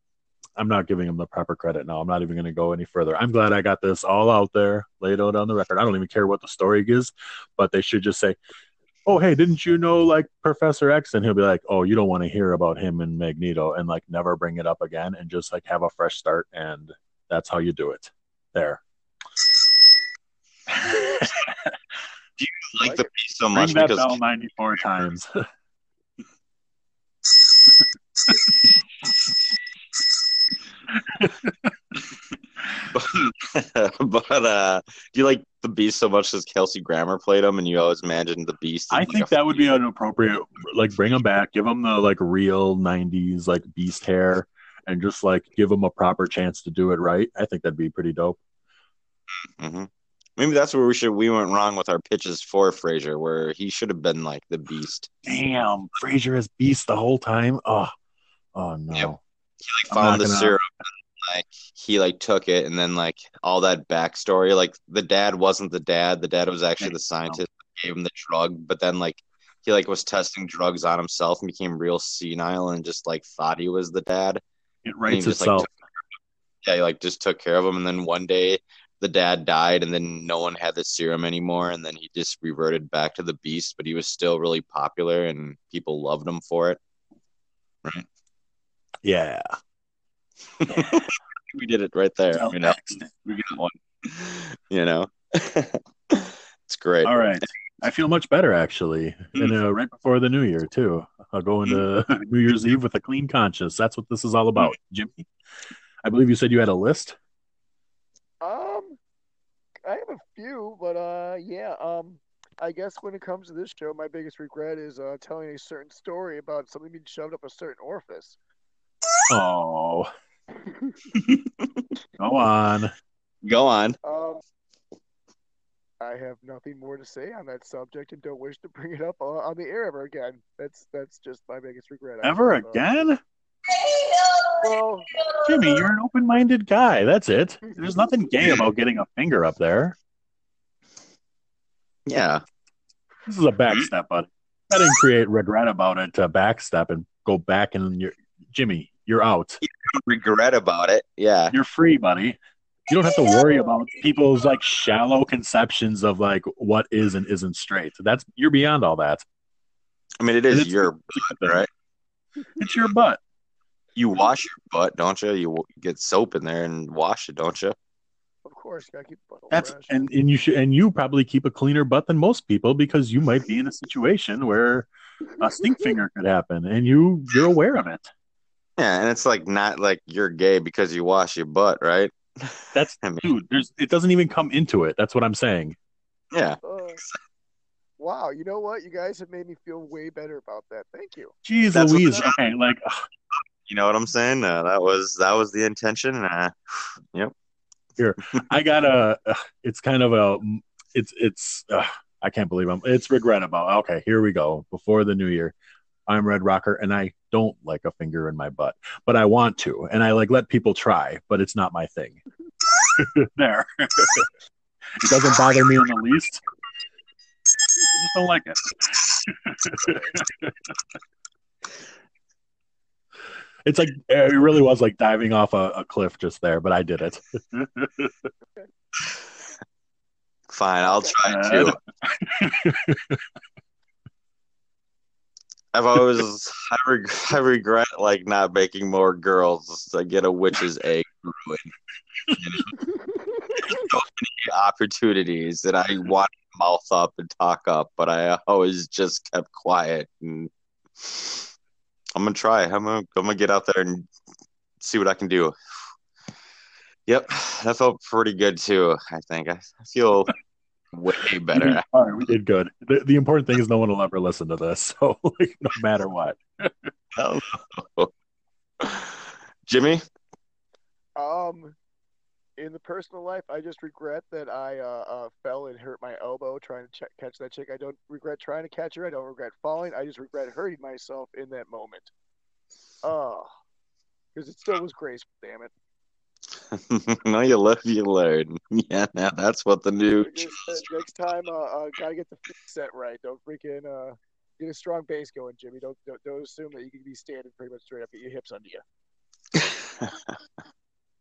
I'm not giving him the proper credit now. I'm not even going to go any further. I'm glad I got this all out there, laid out on the record. I don't even care what the story is, but they should just say, "Oh, hey, didn't you know like Professor X?" And he'll be like, "Oh, you don't want to hear about him and Magneto," and like never bring it up again, and just like have a fresh start. And that's how you do it. There. Do you like the piece so much that because bell 94 times. but uh do you like the beast so much as Kelsey Grammer played him and you always imagined the beast I like think that would be an appropriate like bring him back, give him the like real '90s like beast hair, and just like give him a proper chance to do it right. I think that'd be pretty dope. Mhm. Maybe that's where we should we went wrong with our pitches for Frasier, where he should have been like the beast. Damn, Frasier is beast the whole time. Oh, oh no. Yep. He like found the gonna- syrup like he like took it and then like all that backstory. Like the dad wasn't the dad. The dad was actually the scientist that gave him the drug, but then like he like was testing drugs on himself and became real senile and just like thought he was the dad. It writes just, like, itself. took- yeah, he like just took care of him and then one day the dad died and then no one had the serum anymore and then he just reverted back to the beast, but he was still really popular and people loved him for it. Right. yeah. we did it right there. Well, You know, excellent. we got one. You know, it's great. All right. I feel much better actually. And uh, right before the new year too. I'll go into New Year's Eve with a clean conscience. That's what this is all about. Jimmy, I believe you said you had a list. Um, I have a few, but uh, yeah. Um, I guess when it comes to this show, my biggest regret is uh telling a certain story about something being shoved up a certain orifice. Oh. go on. Go on. Um, I have nothing more to say on that subject and don't wish to bring it up on the air ever again. That's that's just my biggest regret. Ever uh, again? well, Jimmy, you're an open minded guy. That's it. There's nothing gay about getting a finger up there. Yeah. This is a backstep, but I didn't create regret about it to backstep and go back and you're Jimmy, you're out. Regret about it. Yeah. You're free, buddy. You don't have to worry about people's like shallow conceptions of like what is and isn't straight. That's you're beyond all that. I mean, it And is it's- your butt, right? It's your butt. You wash your butt, don't you? You get soap in there and wash it, don't you? of course, gotta keep the butthole That's fresh. and, and you should and you probably keep a cleaner butt than most people because you might be in a situation where a stink finger could happen and you you're aware of it. Yeah, and it's like not like you're gay because you wash your butt, right? That's I mean, dude, there's it doesn't even come into it. That's what I'm saying. yeah. Uh, wow, you know what? You guys have made me feel way better about that. Thank you. Jeez That's what- Louise. Okay, like You know what I'm saying? Uh, that was that was the intention. Uh, yep. Here, I got a. Uh, it's kind of a. It's it's. Uh, I can't believe I'm. It's regrettable. Okay, here we go. Before the new year, I'm Red Rocker, and I don't like a finger in my butt, but I want to, and I like let people try, but it's not my thing. there, it doesn't bother me in the least. I just don't like it. it's like it really was like diving off a, a cliff just there, but I did it. Fine, I'll try uh, too. I've always I, reg- I regret like not making more girls to get a witch's egg ruined. You know? so many opportunities that I want to mouth up and talk up, but I always just kept quiet. And I'm gonna try. I'm gonna I'm gonna get out there and see what I can do. Yep, that felt pretty good too. I think I, I feel way better. All right, we did good. The, the important thing is no one will ever listen to this, so like, no matter what. Jimmy, Um, in the personal life, I just regret that I uh, uh, fell and hurt my elbow trying to ch- catch that chick. I don't regret trying to catch her. I don't regret falling. I just regret hurting myself in that moment. Oh, because it still was graceful. Damn it. no, you live, you learn. Yeah, now that's what the new. Next, next time, uh, uh, gotta get the feet set right. Don't freaking uh, get a strong base going, Jimmy. Don't, don't don't assume that you can be standing pretty much straight up. Get your hips under you.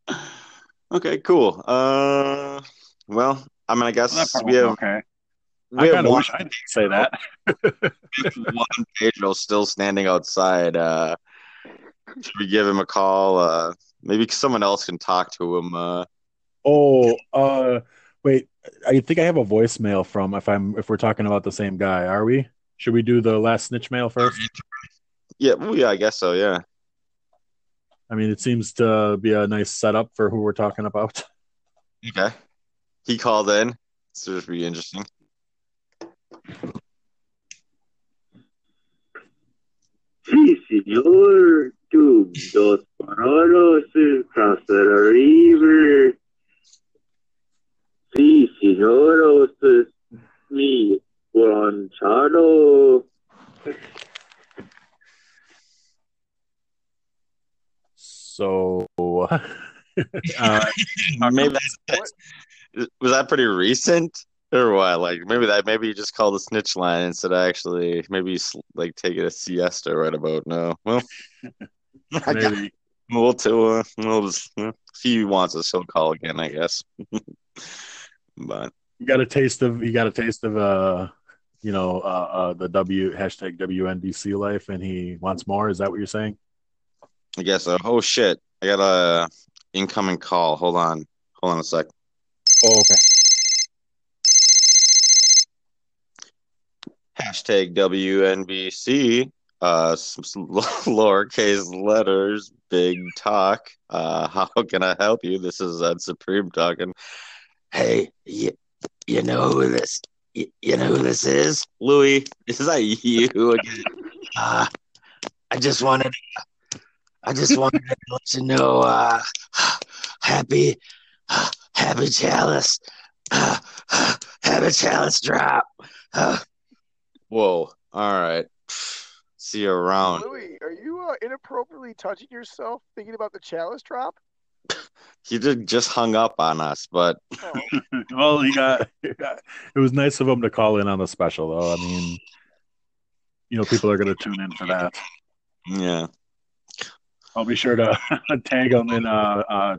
okay, cool. Uh, well, I mean, I guess That part we have okay. we I have one, wish I didn't say that. one Pedro still standing outside. Uh, should we give him a call? Uh, maybe someone else can talk to him. Uh, Oh, uh, wait. I think I have a voicemail from if I'm if we're talking about the same guy. Are we? Should we do the last snitch mail first? yeah, well, yeah, I guess so. Yeah. I mean, it seems to be a nice setup for who we're talking about. Okay. He called in. So this would be interesting. Sí, señor. YouTube, Dos Parolos the River. Sí, señoros, mi guanchado. So, uh, maybe that's, that's, was that pretty recent or what? Like maybe that maybe you just call a snitch line instead of actually maybe you, like taking a siesta right about now. Well. maybe we'll to uh, we'll just, uh, if he wants us, he'll call again, I guess. but you got a taste of you got a taste of uh you know uh, uh the W hashtag WNBC life, and he wants more. Is that what you're saying? I guess so. Oh shit! I got a incoming call. Hold on, hold on a sec. Oh, okay. Hashtag WNBC. Uh, lowercase letters, big talk. Uh, how can I help you? This is Ed Supreme talking. Hey, you, you know who this? You, you know who this is? Louis, is that you again? Uh, I just wanted, I just wanted to let you know, uh, happy, happy chalice, happy chalice drop. Whoa! All right, see you around. Louis, are you uh, inappropriately touching yourself thinking about the chalice drop? He did just hung up on us, but Oh, well, he got. It was nice of him to call in on the special, though. I mean, you know, people are going to tune in for that. yeah, I'll be sure to tag him in uh, uh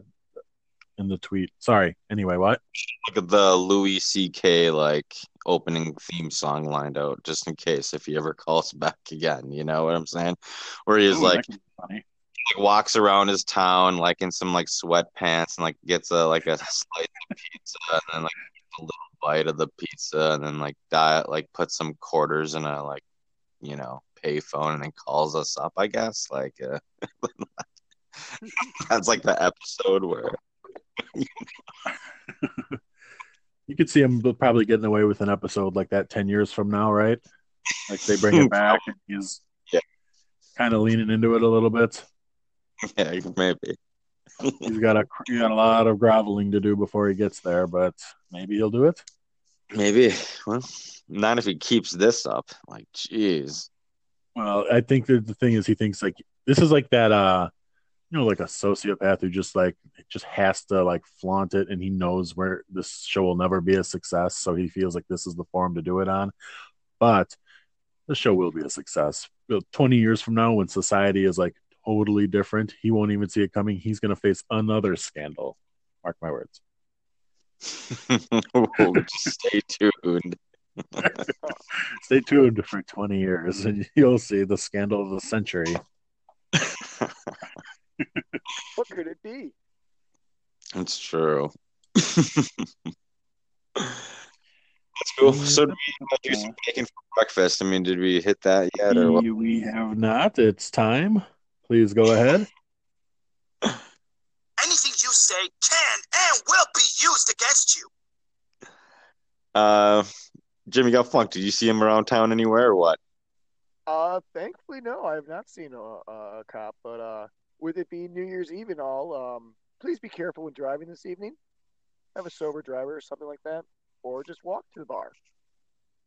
in the tweet. Sorry. Anyway, what? look at the Louis C.K. like opening theme song lined out, just in case if he ever calls back again. You know what I'm saying? Where he's Ooh, like like, walks around his town like in some like sweatpants and like gets a like a slice of pizza and then like a little bite of the pizza and then like diet like puts some quarters in a like you know payphone and then calls us up. I guess like uh, that's like the episode where You could see him probably getting away with an episode like that ten years from now, right? Like they bring it back, and he's Yeah. kind of leaning into it a little bit. yeah maybe He's got a he got a lot of groveling to do before he gets there, but maybe he'll do it. maybe well not if he keeps this up. Like jeez. Well, I think that the thing is, he thinks like this is like that, uh, you know, like a sociopath who just like just has to like flaunt it, and he knows where this show will never be a success, so he feels like this is the forum to do it on. But the show will be a success. Twenty years from now, when society is like totally different, he won't even see it coming. He's going to face another scandal. Mark my words. Just stay tuned. Stay tuned for 20 years and you'll see the scandal of the century. What could it be? It's true. That's cool. So, did we do some bacon for breakfast? I mean, did we hit that yet, or what? We, we have not. It's time. Please go ahead. Anything you say can and will be used against you. Uh, Jimmy got flunked. Did you see him around town anywhere, or what? Uh, thankfully, no, I have not seen a, a, a cop. But uh, with it being New Year's Eve and all, um, please be careful when driving this evening. Have a sober driver or something like that, or just walk to the bar.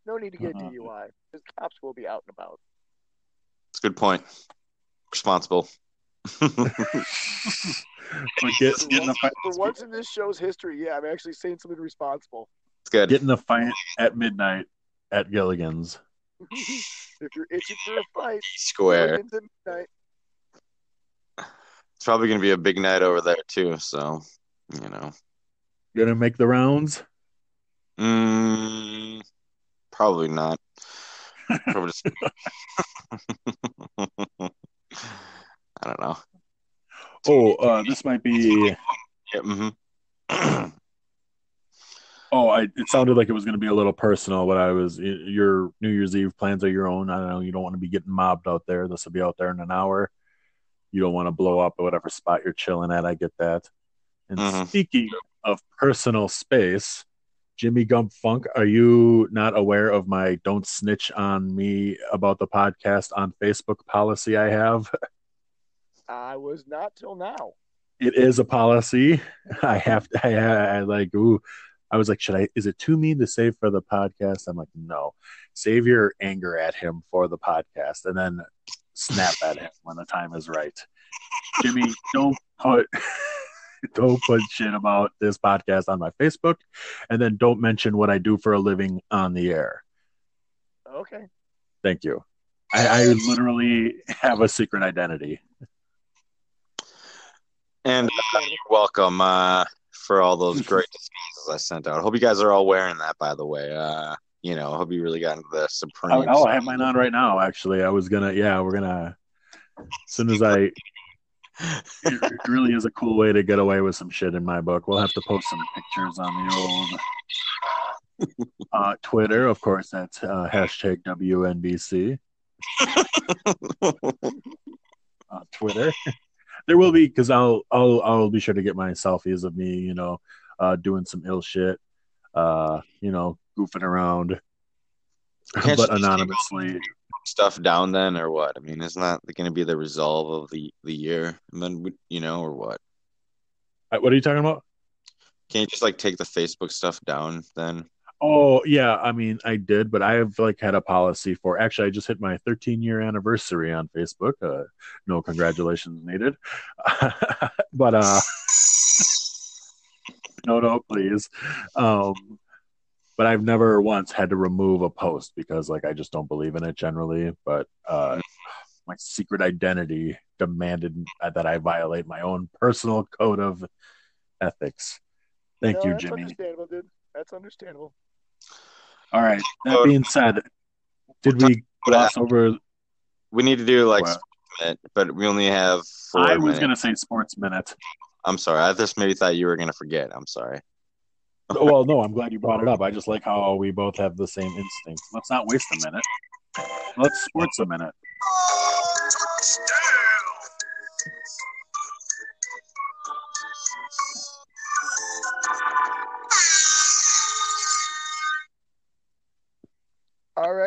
No need to get a Uh-huh. DUI because cops will be out and about. It's a good point. Responsible. But get, For get, in a once, for once in this show's history, yeah, I'm actually saying something responsible. It's good. Getting in a fight at midnight at Gilligan's. if you're itching for a fight, Square. into midnight. It's probably going to be a big night over there too. So, you know, Gonna make the rounds. mm, probably not. Probably just. I don't know. Oh, uh, this might be. Yeah, hmm Oh, I, it sounded like it was going to be a little personal. But I was your New Year's Eve plans are your own. I don't know. You don't want to be getting mobbed out there. This will be out there in an hour. You don't want to blow up at whatever spot you're chilling at. I get that. And Mhm. speaking of personal space, Jimmy Gump Funk, are you not aware of my "Don't snitch on me about the podcast on Facebook" policy I have? I was not till now. it is a policy. I have to, I, I like, ooh, I was like, should I? Is it too mean to say for the podcast? I'm like, no. Save your anger at him for the podcast, and then snap at him when the time is right. Jimmy, don't put don't put shit about this podcast on my Facebook, and then don't mention what I do for a living on the air. Okay. Thank you. I, I literally have a secret identity. And uh, you're welcome uh, for all those great disguises I sent out. Hope you guys are all wearing that, by the way. Uh, you know, have you really gotten into the Supreme. Oh, oh, I have mine on right now. Actually, I was gonna. Yeah, we're gonna. As soon as I. It really is a cool way to get away with some shit in my book. We'll have to post some pictures on the old uh, Twitter, of course. That's uh, hashtag WNBC. uh, Twitter. there will be because I'll I'll I'll be sure to get my selfies of me, you know, uh, doing some ill shit, uh, you know, goofing around, Can't but anonymously. stuff down then, or what? I mean, isn't that going to be the resolve of the the year? And then you know, or what? What are you talking about? Can't you just like take the Facebook stuff down then? Oh yeah, I mean I did, but I have like had a policy for. Actually, I just hit my 13 year anniversary on Facebook. Uh, no congratulations needed, but uh, no, no, please. Um, but I've never once had to remove a post because like I just don't believe in it generally. But uh, my secret identity demanded that I violate my own personal code of ethics. Thank No, you, that's Jimmy. understandable, dude. That's understandable. All right. That being said, did we gloss over? We need to do like What? sports minute, but we only have four I was minutes. gonna say sports minute. I'm sorry. I just maybe thought you were gonna forget. I'm sorry. Oh, well, no, I'm glad you brought it up. I just like how we both have the same instinct. Let's not waste a minute. Let's sports a minute.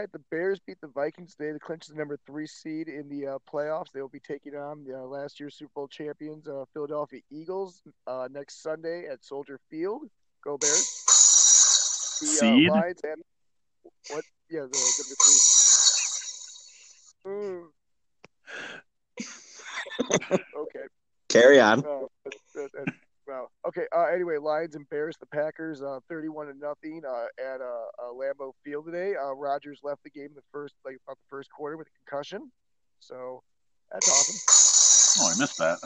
Right, the Bears beat the Vikings today to clinch the number three seed in the uh, playoffs. They will be taking on the uh, last year's Super Bowl champions, uh, Philadelphia Eagles, uh, next Sunday at Soldier Field. Go Bears! The Seed? Uh, Lions and what? Yeah, the number three. Mm. okay. Carry on. Oh, that- that- that- wow. Okay. Uh, anyway, Lions embarrassed the Packers, uh, thirty-one to nothing, uh, at uh, uh, Lambeau Field today. Uh, Rodgers left the game the first, like about the first quarter with a concussion. So that's awesome. Oh, I missed that.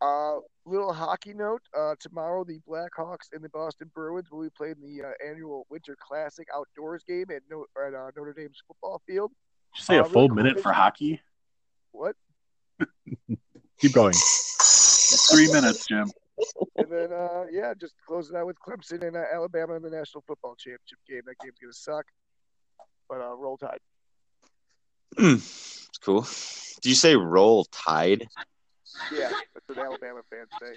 Uh, little hockey note. Uh, tomorrow the Blackhawks and the Boston Bruins will be playing the uh, annual Winter Classic outdoors game at, no- at uh, Notre Dame's football field. Did you say Uh, a full cool minute thing- for hockey? What? Keep going. Three minutes, Jim. And then, uh, yeah, just close it out with Clemson and uh, Alabama in the National Football Championship game. That game's gonna suck, but uh, roll tide. It's cool. Do you say roll tide? Yeah, that's what Alabama fans say.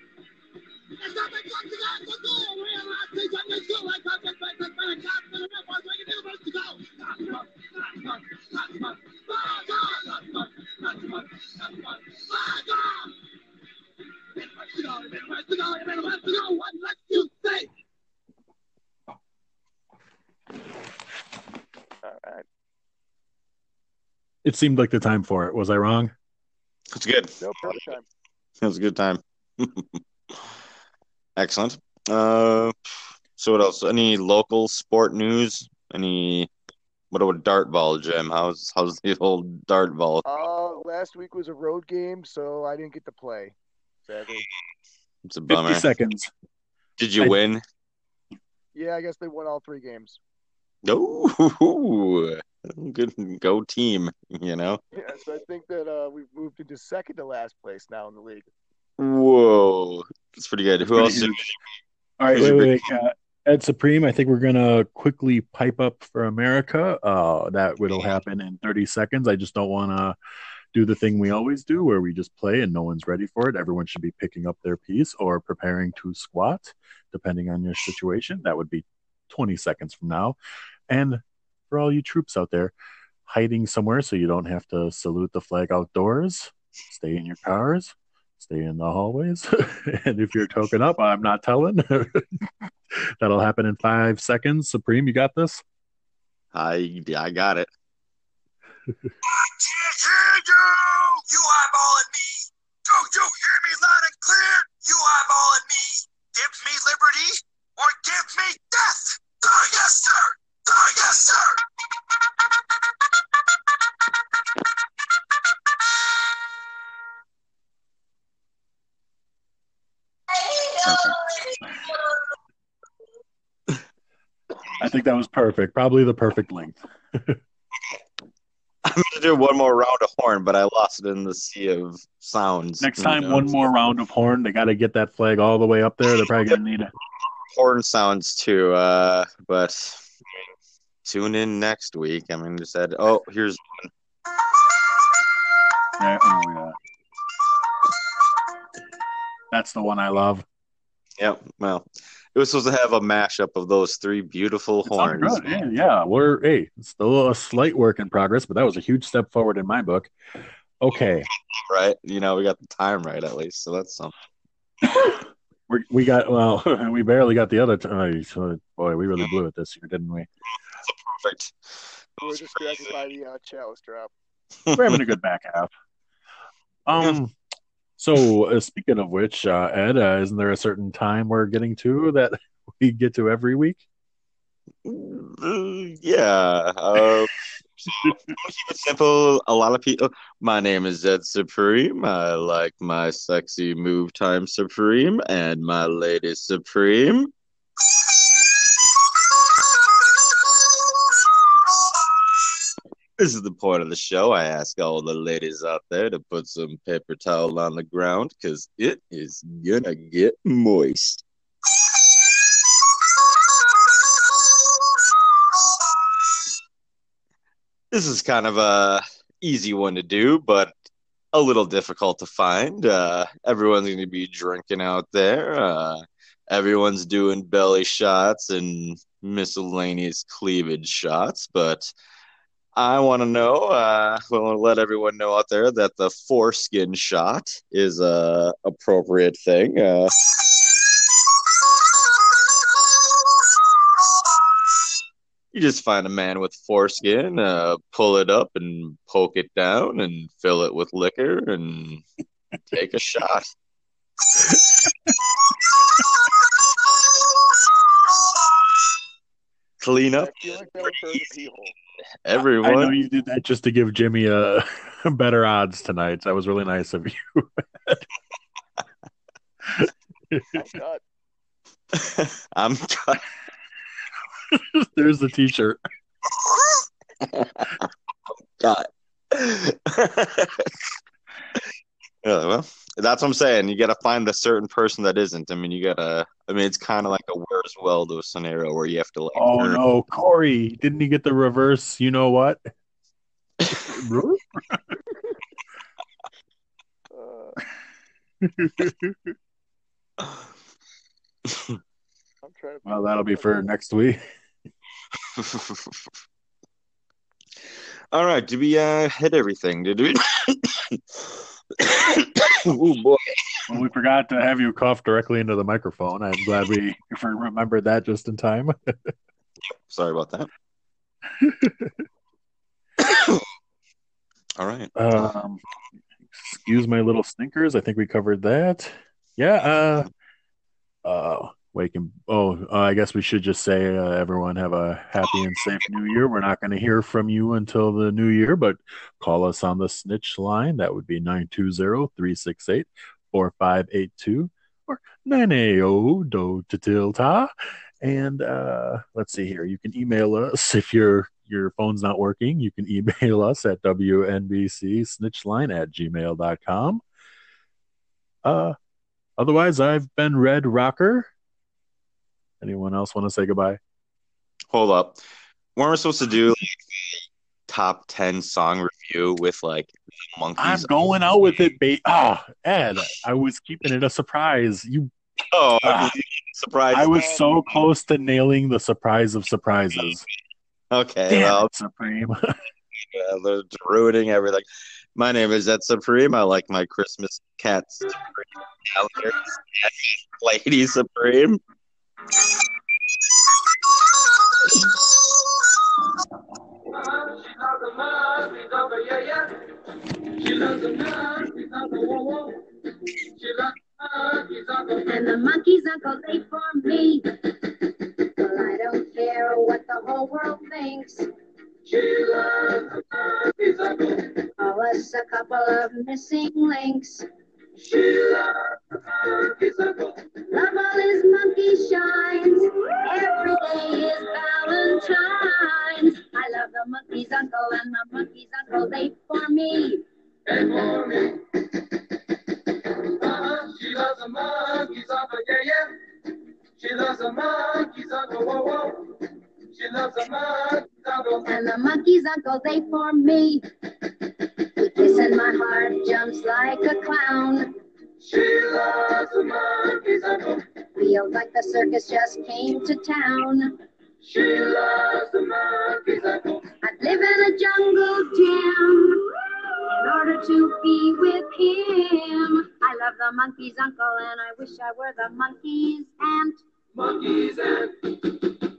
It seemed like the time for it. Was I wrong? It's good. No perfect time. It was a good time. Excellent. Uh, so what else? Any local sport news? Any? What about dart ball, Jim? How's how's the old dart ball? Uh, last week was a road game, so I didn't get to play. Sadly. It's a 50 bummer. seconds. Did you I- win? Yeah, I guess they won all three games. Oh, good go team. You know. Yeah, so I think that uh, we've moved into second to last place now in the league. Whoa, that's pretty good. Who pretty else? huge. All right, Who's wait, wait, wait. Uh, Ed Supreme, I think we're gonna quickly pipe up for America. Uh, that will happen in 30 seconds. I just don't want to do the thing we always do, where we just play and no one's ready for it. Everyone should be picking up their piece or preparing to squat, depending on your situation. That would be 20 seconds from now. And for all you troops out there, hiding somewhere so you don't have to salute the flag outdoors, stay in your cars, stay in the hallways. and if you're token up, I'm not telling. That'll happen in five seconds. Supreme, you got this? I I got it. hear you! You eyeballing me! Don't you hear me loud and clear? You eyeballing me! Give me liberty or give me death! Uh, yes, sir! Uh, yes, sir! I think that was perfect. Probably the perfect length. I'm gonna do one more round of horn, but I lost it in the sea of sounds. Next time, one more round of horn. They got to get that flag all the way up there. They're probably going to need it. horn sounds too. Uh, but tune in next week. I mean, just said, oh, here's Yeah, oh, yeah. That's the one I love. Yep. Well, it was supposed to have a mashup of those three beautiful Sounded horns. good. Yeah, yeah, we're hey, still a slight work in progress, but that was a huge step forward in my book. Okay, Right? You know, we got the time right at least, so that's something. we we got well, we barely got the other. T- oh, so- boy, we really blew it this year, didn't we? Perfect. We were distracted by the uh, chalice drop. We're having a good back half. Um. So uh, speaking of which, uh, Ed, uh, isn't there a certain time we're getting to that we get to every week? Uh, yeah. Uh, so, keep it simple. A lot of people. My name is Ed Supreme. I like my sexy move time Supreme and my lady Supreme. This is the point of the show. I ask all the ladies out there to put some paper towel on the ground because it is gonna get moist. This is kind of a easy one to do, but a little difficult to find. Uh, everyone's going to be drinking out there. Uh, everyone's doing belly shots and miscellaneous cleavage shots, but I want to know. Uh, I want to let everyone know out there that the foreskin shot is a appropriate thing. Uh, you just find a man with foreskin, uh, pull it up and poke it down, and fill it with liquor, and take a shot. Clean up I feel like that would burn the pee hole. everyone. I know you did that just to give Jimmy uh, a better odds tonight. That was really nice of you. I'm I'm. There's the T-shirt. God. Yeah, well, that's what I'm saying. You got to find a certain person that isn't. I mean, you got to. I mean, it's kind of like a Where's Waldo scenario where you have to like. Oh earn- no, Corey! Didn't he get the reverse? You know what? I'm trying to. well, that'll be for next week. All right, did we uh, hit everything? Did we? oh boy. Well, we forgot to have you cough directly into the microphone. I'm glad we remembered that just in time. Sorry about that. All right. Um, excuse my little stinkers. I think we covered that. Yeah. Uh, uh, waking. Oh, uh, I guess we should just say uh, everyone have a happy and safe New Year. We're not going to hear from you until the New Year, but call us on the snitch line. That would be 920-368-4582 or 9AO do to tilta. And uh, let's see here. You can email us if your your phone's not working. You can email us at WNBC snitchline at gmail.com. Uh, otherwise, I've been Red Rocker. Anyone else want to say goodbye? Hold up. Weren't we supposed to do like a top ten song review with like monkeys? I'm going out with it, ba- Ah, Ed, I was keeping it a surprise. You, Oh, Ah. surprise! I was so close to nailing the surprise of surprises. okay. Damn well, it, Supreme. uh, they're ruining everything. My name is Ed Supreme. I like my Christmas cats Supreme. Lady Supreme. And the monkeys, Uncle, they for me. Well, I don't care what the whole world thinks. She loves the Oh, us a couple of missing links. Love all his monkey shines. Every day is Valentine's. I love the monkey's uncle and the monkey's uncle, they for me. They for me. Uh-huh, she loves the monkeys, uncle, yeah, yeah. She loves the monkeys, uncle, whoa, whoa. She loves the monkeys, uncle. And the monkey's uncle, they for me. Kiss and my heart jumps like a clown. She loves the monkeys, uncle. Feels like the circus just came to town. She loves the monkeys, uncle. I'd live in a jungle gym in order to be with him. I love the monkey's uncle and I wish I were the monkey's aunt. Monkeys and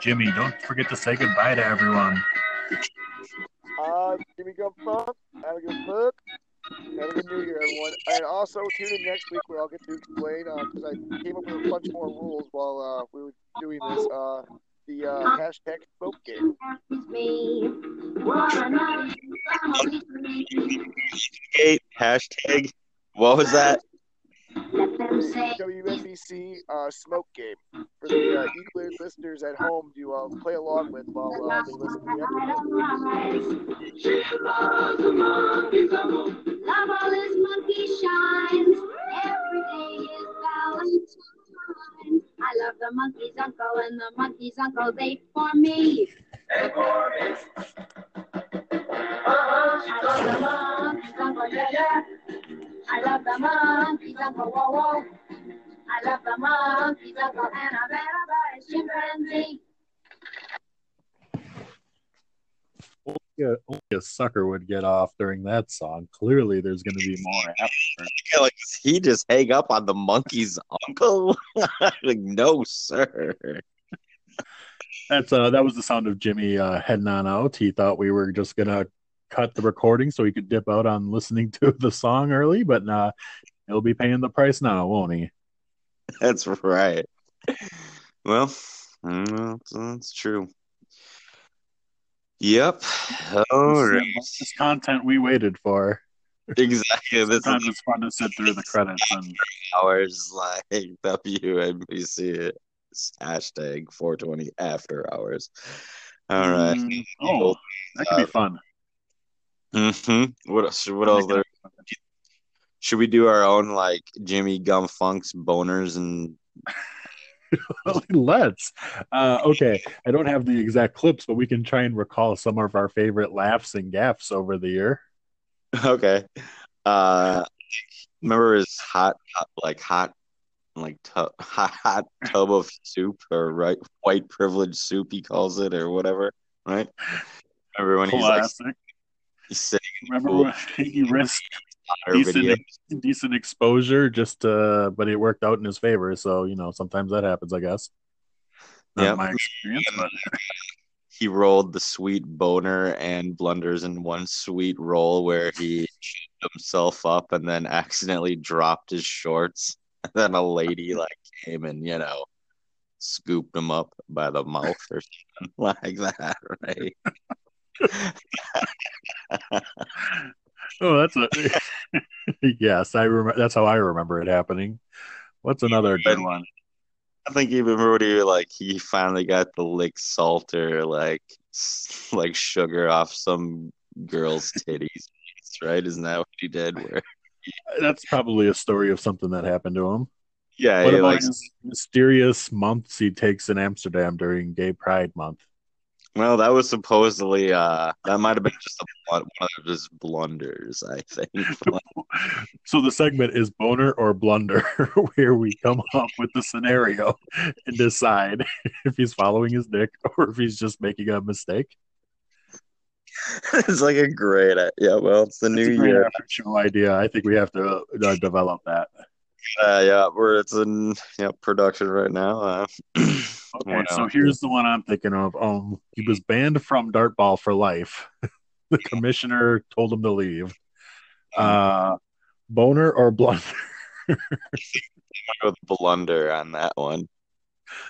Jimmy, don't forget to say goodbye to everyone. Uh, Jimmy Gum Funk, have a good book. Have a good New Year, everyone. And also tune in next week where I'll get to explain, because I came up with a bunch more rules while uh, we were doing this. Uh, the uh, hashtag smoke game. Me. Eight hashtag. What was that? Let WNBC uh, smoke game for the uh, Eagle listeners at home to uh, play along with while uh, they listen to the episode. she loves the monkeys, uncle. Love all his monkey shines. Every day is Valentine's. I love the monkey's uncle and the monkey's uncle, they for me. They for me. Uh-huh, she loves the monkeys, uncle, yeah, yeah. I love the monkey's uncle, whoa, whoa. I love the monkey's uncle and I bet about his chimpanzee. Only a, only a sucker would get off during that song. Clearly, there's going to be more after. Yeah, like he just hang up on the monkey's uncle? like, no, sir. That's uh, that was the sound of Jimmy uh, heading on out. He thought we were just gonna cut the recording so he could dip out on listening to the song early, but nah, he'll be paying the price now, won't he? That's right. Well, that's, that's true. Yep. All right. This content we waited for. Exactly. This Sometimes is it's fun to sit through the credits and hours like WNBC hashtag 420 after hours. All right. Mm, oh, that could be fun. Mm-hmm. What else? What else? There? Should we do our own like Jimmy Gum Funk's boners and Let's. Uh, okay, I don't have the exact clips, but we can try and recall some of our favorite laughs and gaffs over the year. okay. Uh, remember his hot, hot like hot, like tub, hot, hot tub of soup or right white privilege soup he calls it or whatever, right? Remember when he's Classic. he's the Remember when he risked decent, decent exposure, just uh, but it worked out in his favor. So you know, sometimes that happens, I guess. Not Yep. my experience, but he rolled the sweet boner and blunders in one sweet roll where he choked himself up and then accidentally dropped his shorts. And then a lady like came and, you know, scooped him up by the mouth or something like that, right? Oh, that's a yes. I remember. That's how I remember it happening. What's another good one? I think even Rudy, like he finally got the lick salt or like like sugar off some girl's titties, right? Isn't that what he did? Where That's probably a story of something that happened to him. yeah, What about like mysterious months he takes in Amsterdam during Gay Pride Month? Well, that was supposedly uh that might have been just a, one of his blunders, I think. So the segment is boner or blunder, where we come up with the scenario and decide if he's following his dick or if he's just making a mistake. it's like a great yeah. Well, it's the It's new year. show idea. I think we have to uh, develop that. Uh, yeah, we're it's in yeah production right now. Uh, Okay, so here's the one I'm thinking of. Um, he was banned from dartball for life. the commissioner told him to leave. Uh, boner or blunder? I'm go blunder on that one.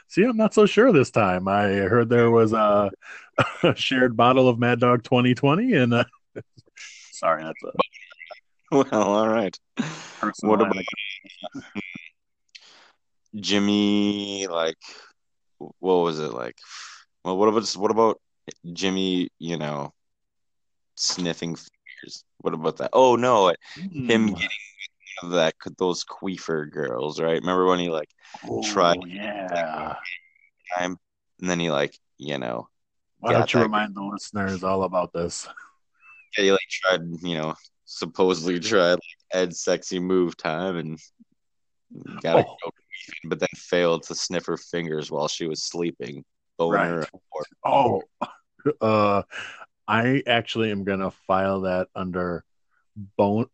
See, I'm not so sure this time. I heard there was a, a shared bottle of Mad Dog 2020, and uh, sorry, that's a Well, all right. personal What about. Jimmy? Like, what was it like? Well, what about what about Jimmy? You know, sniffing fingers. What about that? Oh no, him Hmm. getting that those queefer girls, right? Remember when he like tried Oh, yeah. time and then he like you know Why don't you remind the listeners all about this? yeah, he like tried you know supposedly tried like Ed's sexy move time and got Oh. But then failed to sniff her fingers while she was sleeping. Boner Right. or Oh, uh, I actually am gonna file that under bone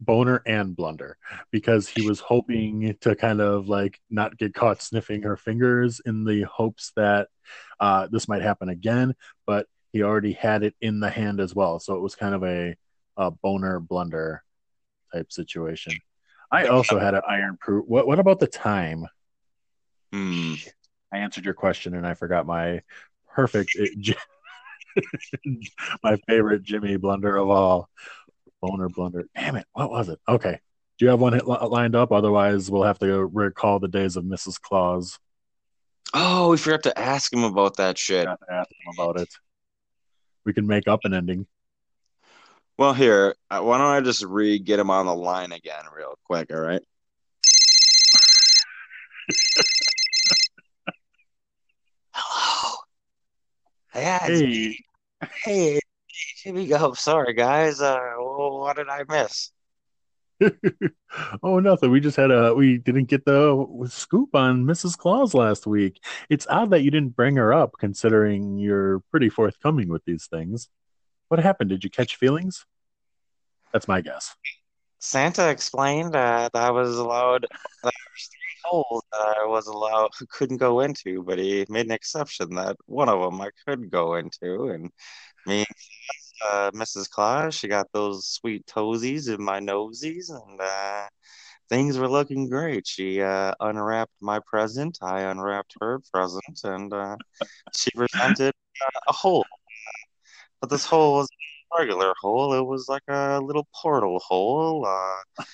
boner and blunder because he was hoping to kind of like not get caught sniffing her fingers in the hopes that uh, this might happen again, but he already had it in the hand as well, so it was kind of a, a boner blunder type situation. I also had an iron proof. What what about the time? Hmm. I answered your question and I forgot my perfect, my favorite Jimmy blunder of all. Boner blunder. Damn it. What was it? Okay. Do you have one lined up? Otherwise, we'll have to recall the days of Mrs. Claus. Oh, we forgot to ask him about that shit. To ask him about it. We can make up an ending. Well, here, uh, why don't I just re get him on the line again real quick? All right. Hello. Yeah, it's Hey, Hey, we Go. Sorry, guys. Uh, what did I miss? oh, nothing. We just had a, we didn't get the scoop on Mrs. Claus last week. It's odd that you didn't bring her up considering you're pretty forthcoming with these things. What happened? Did you catch feelings? That's my guess. Santa explained uh, that I was allowed. There was three holes that I was allowed couldn't go into, but he made an exception that one of them I could go into, and me, uh, Mrs. Claus, she got those sweet toesies in my nosies, and uh, things were looking great. She uh, unwrapped my present, I unwrapped her present, and uh, she presented uh, a hole. But this hole was a regular hole. It was like a little portal hole. Uh,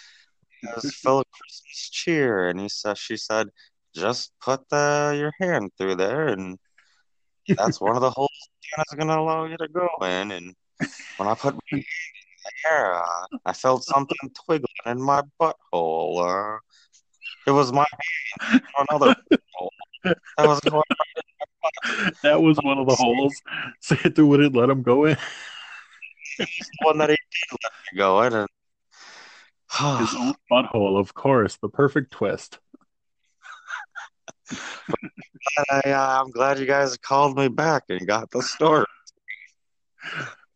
it was full of Christmas cheer, and he said, she said, just put the, your hand through there, and that's one of the holes Santa's gonna allow you to go in. And when I put my hand in there, uh, I felt something twiggling in my butthole. Uh, it was my hand in another hole. That was going That was one of the holes. Santa wouldn't let him go in. the one that he did let me go in, and His own butthole, of course. The perfect twist. I, uh, I'm glad you guys called me back and got the story.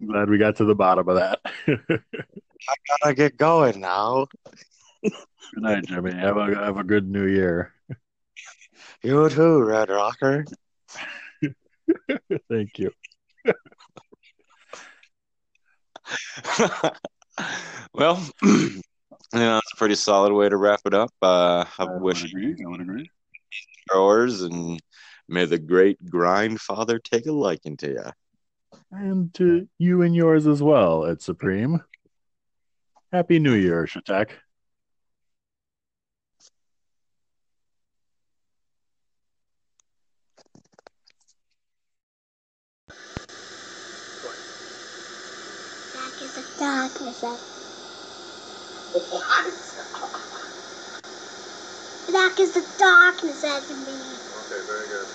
I'm glad we got to the bottom of that. I gotta get going now. Good night, Jimmy. Have a have a good new year. You too, Red Rocker. Thank you. well, you know, that's a pretty solid way to wrap it up. Uh, I, I wish agree. you I would agree. And may the great grindfather take a liking to you. And to you and yours as well at Supreme. Happy New Year, Chetek. arkadaşlar. What? Black is the darkness as me. Okay, very good.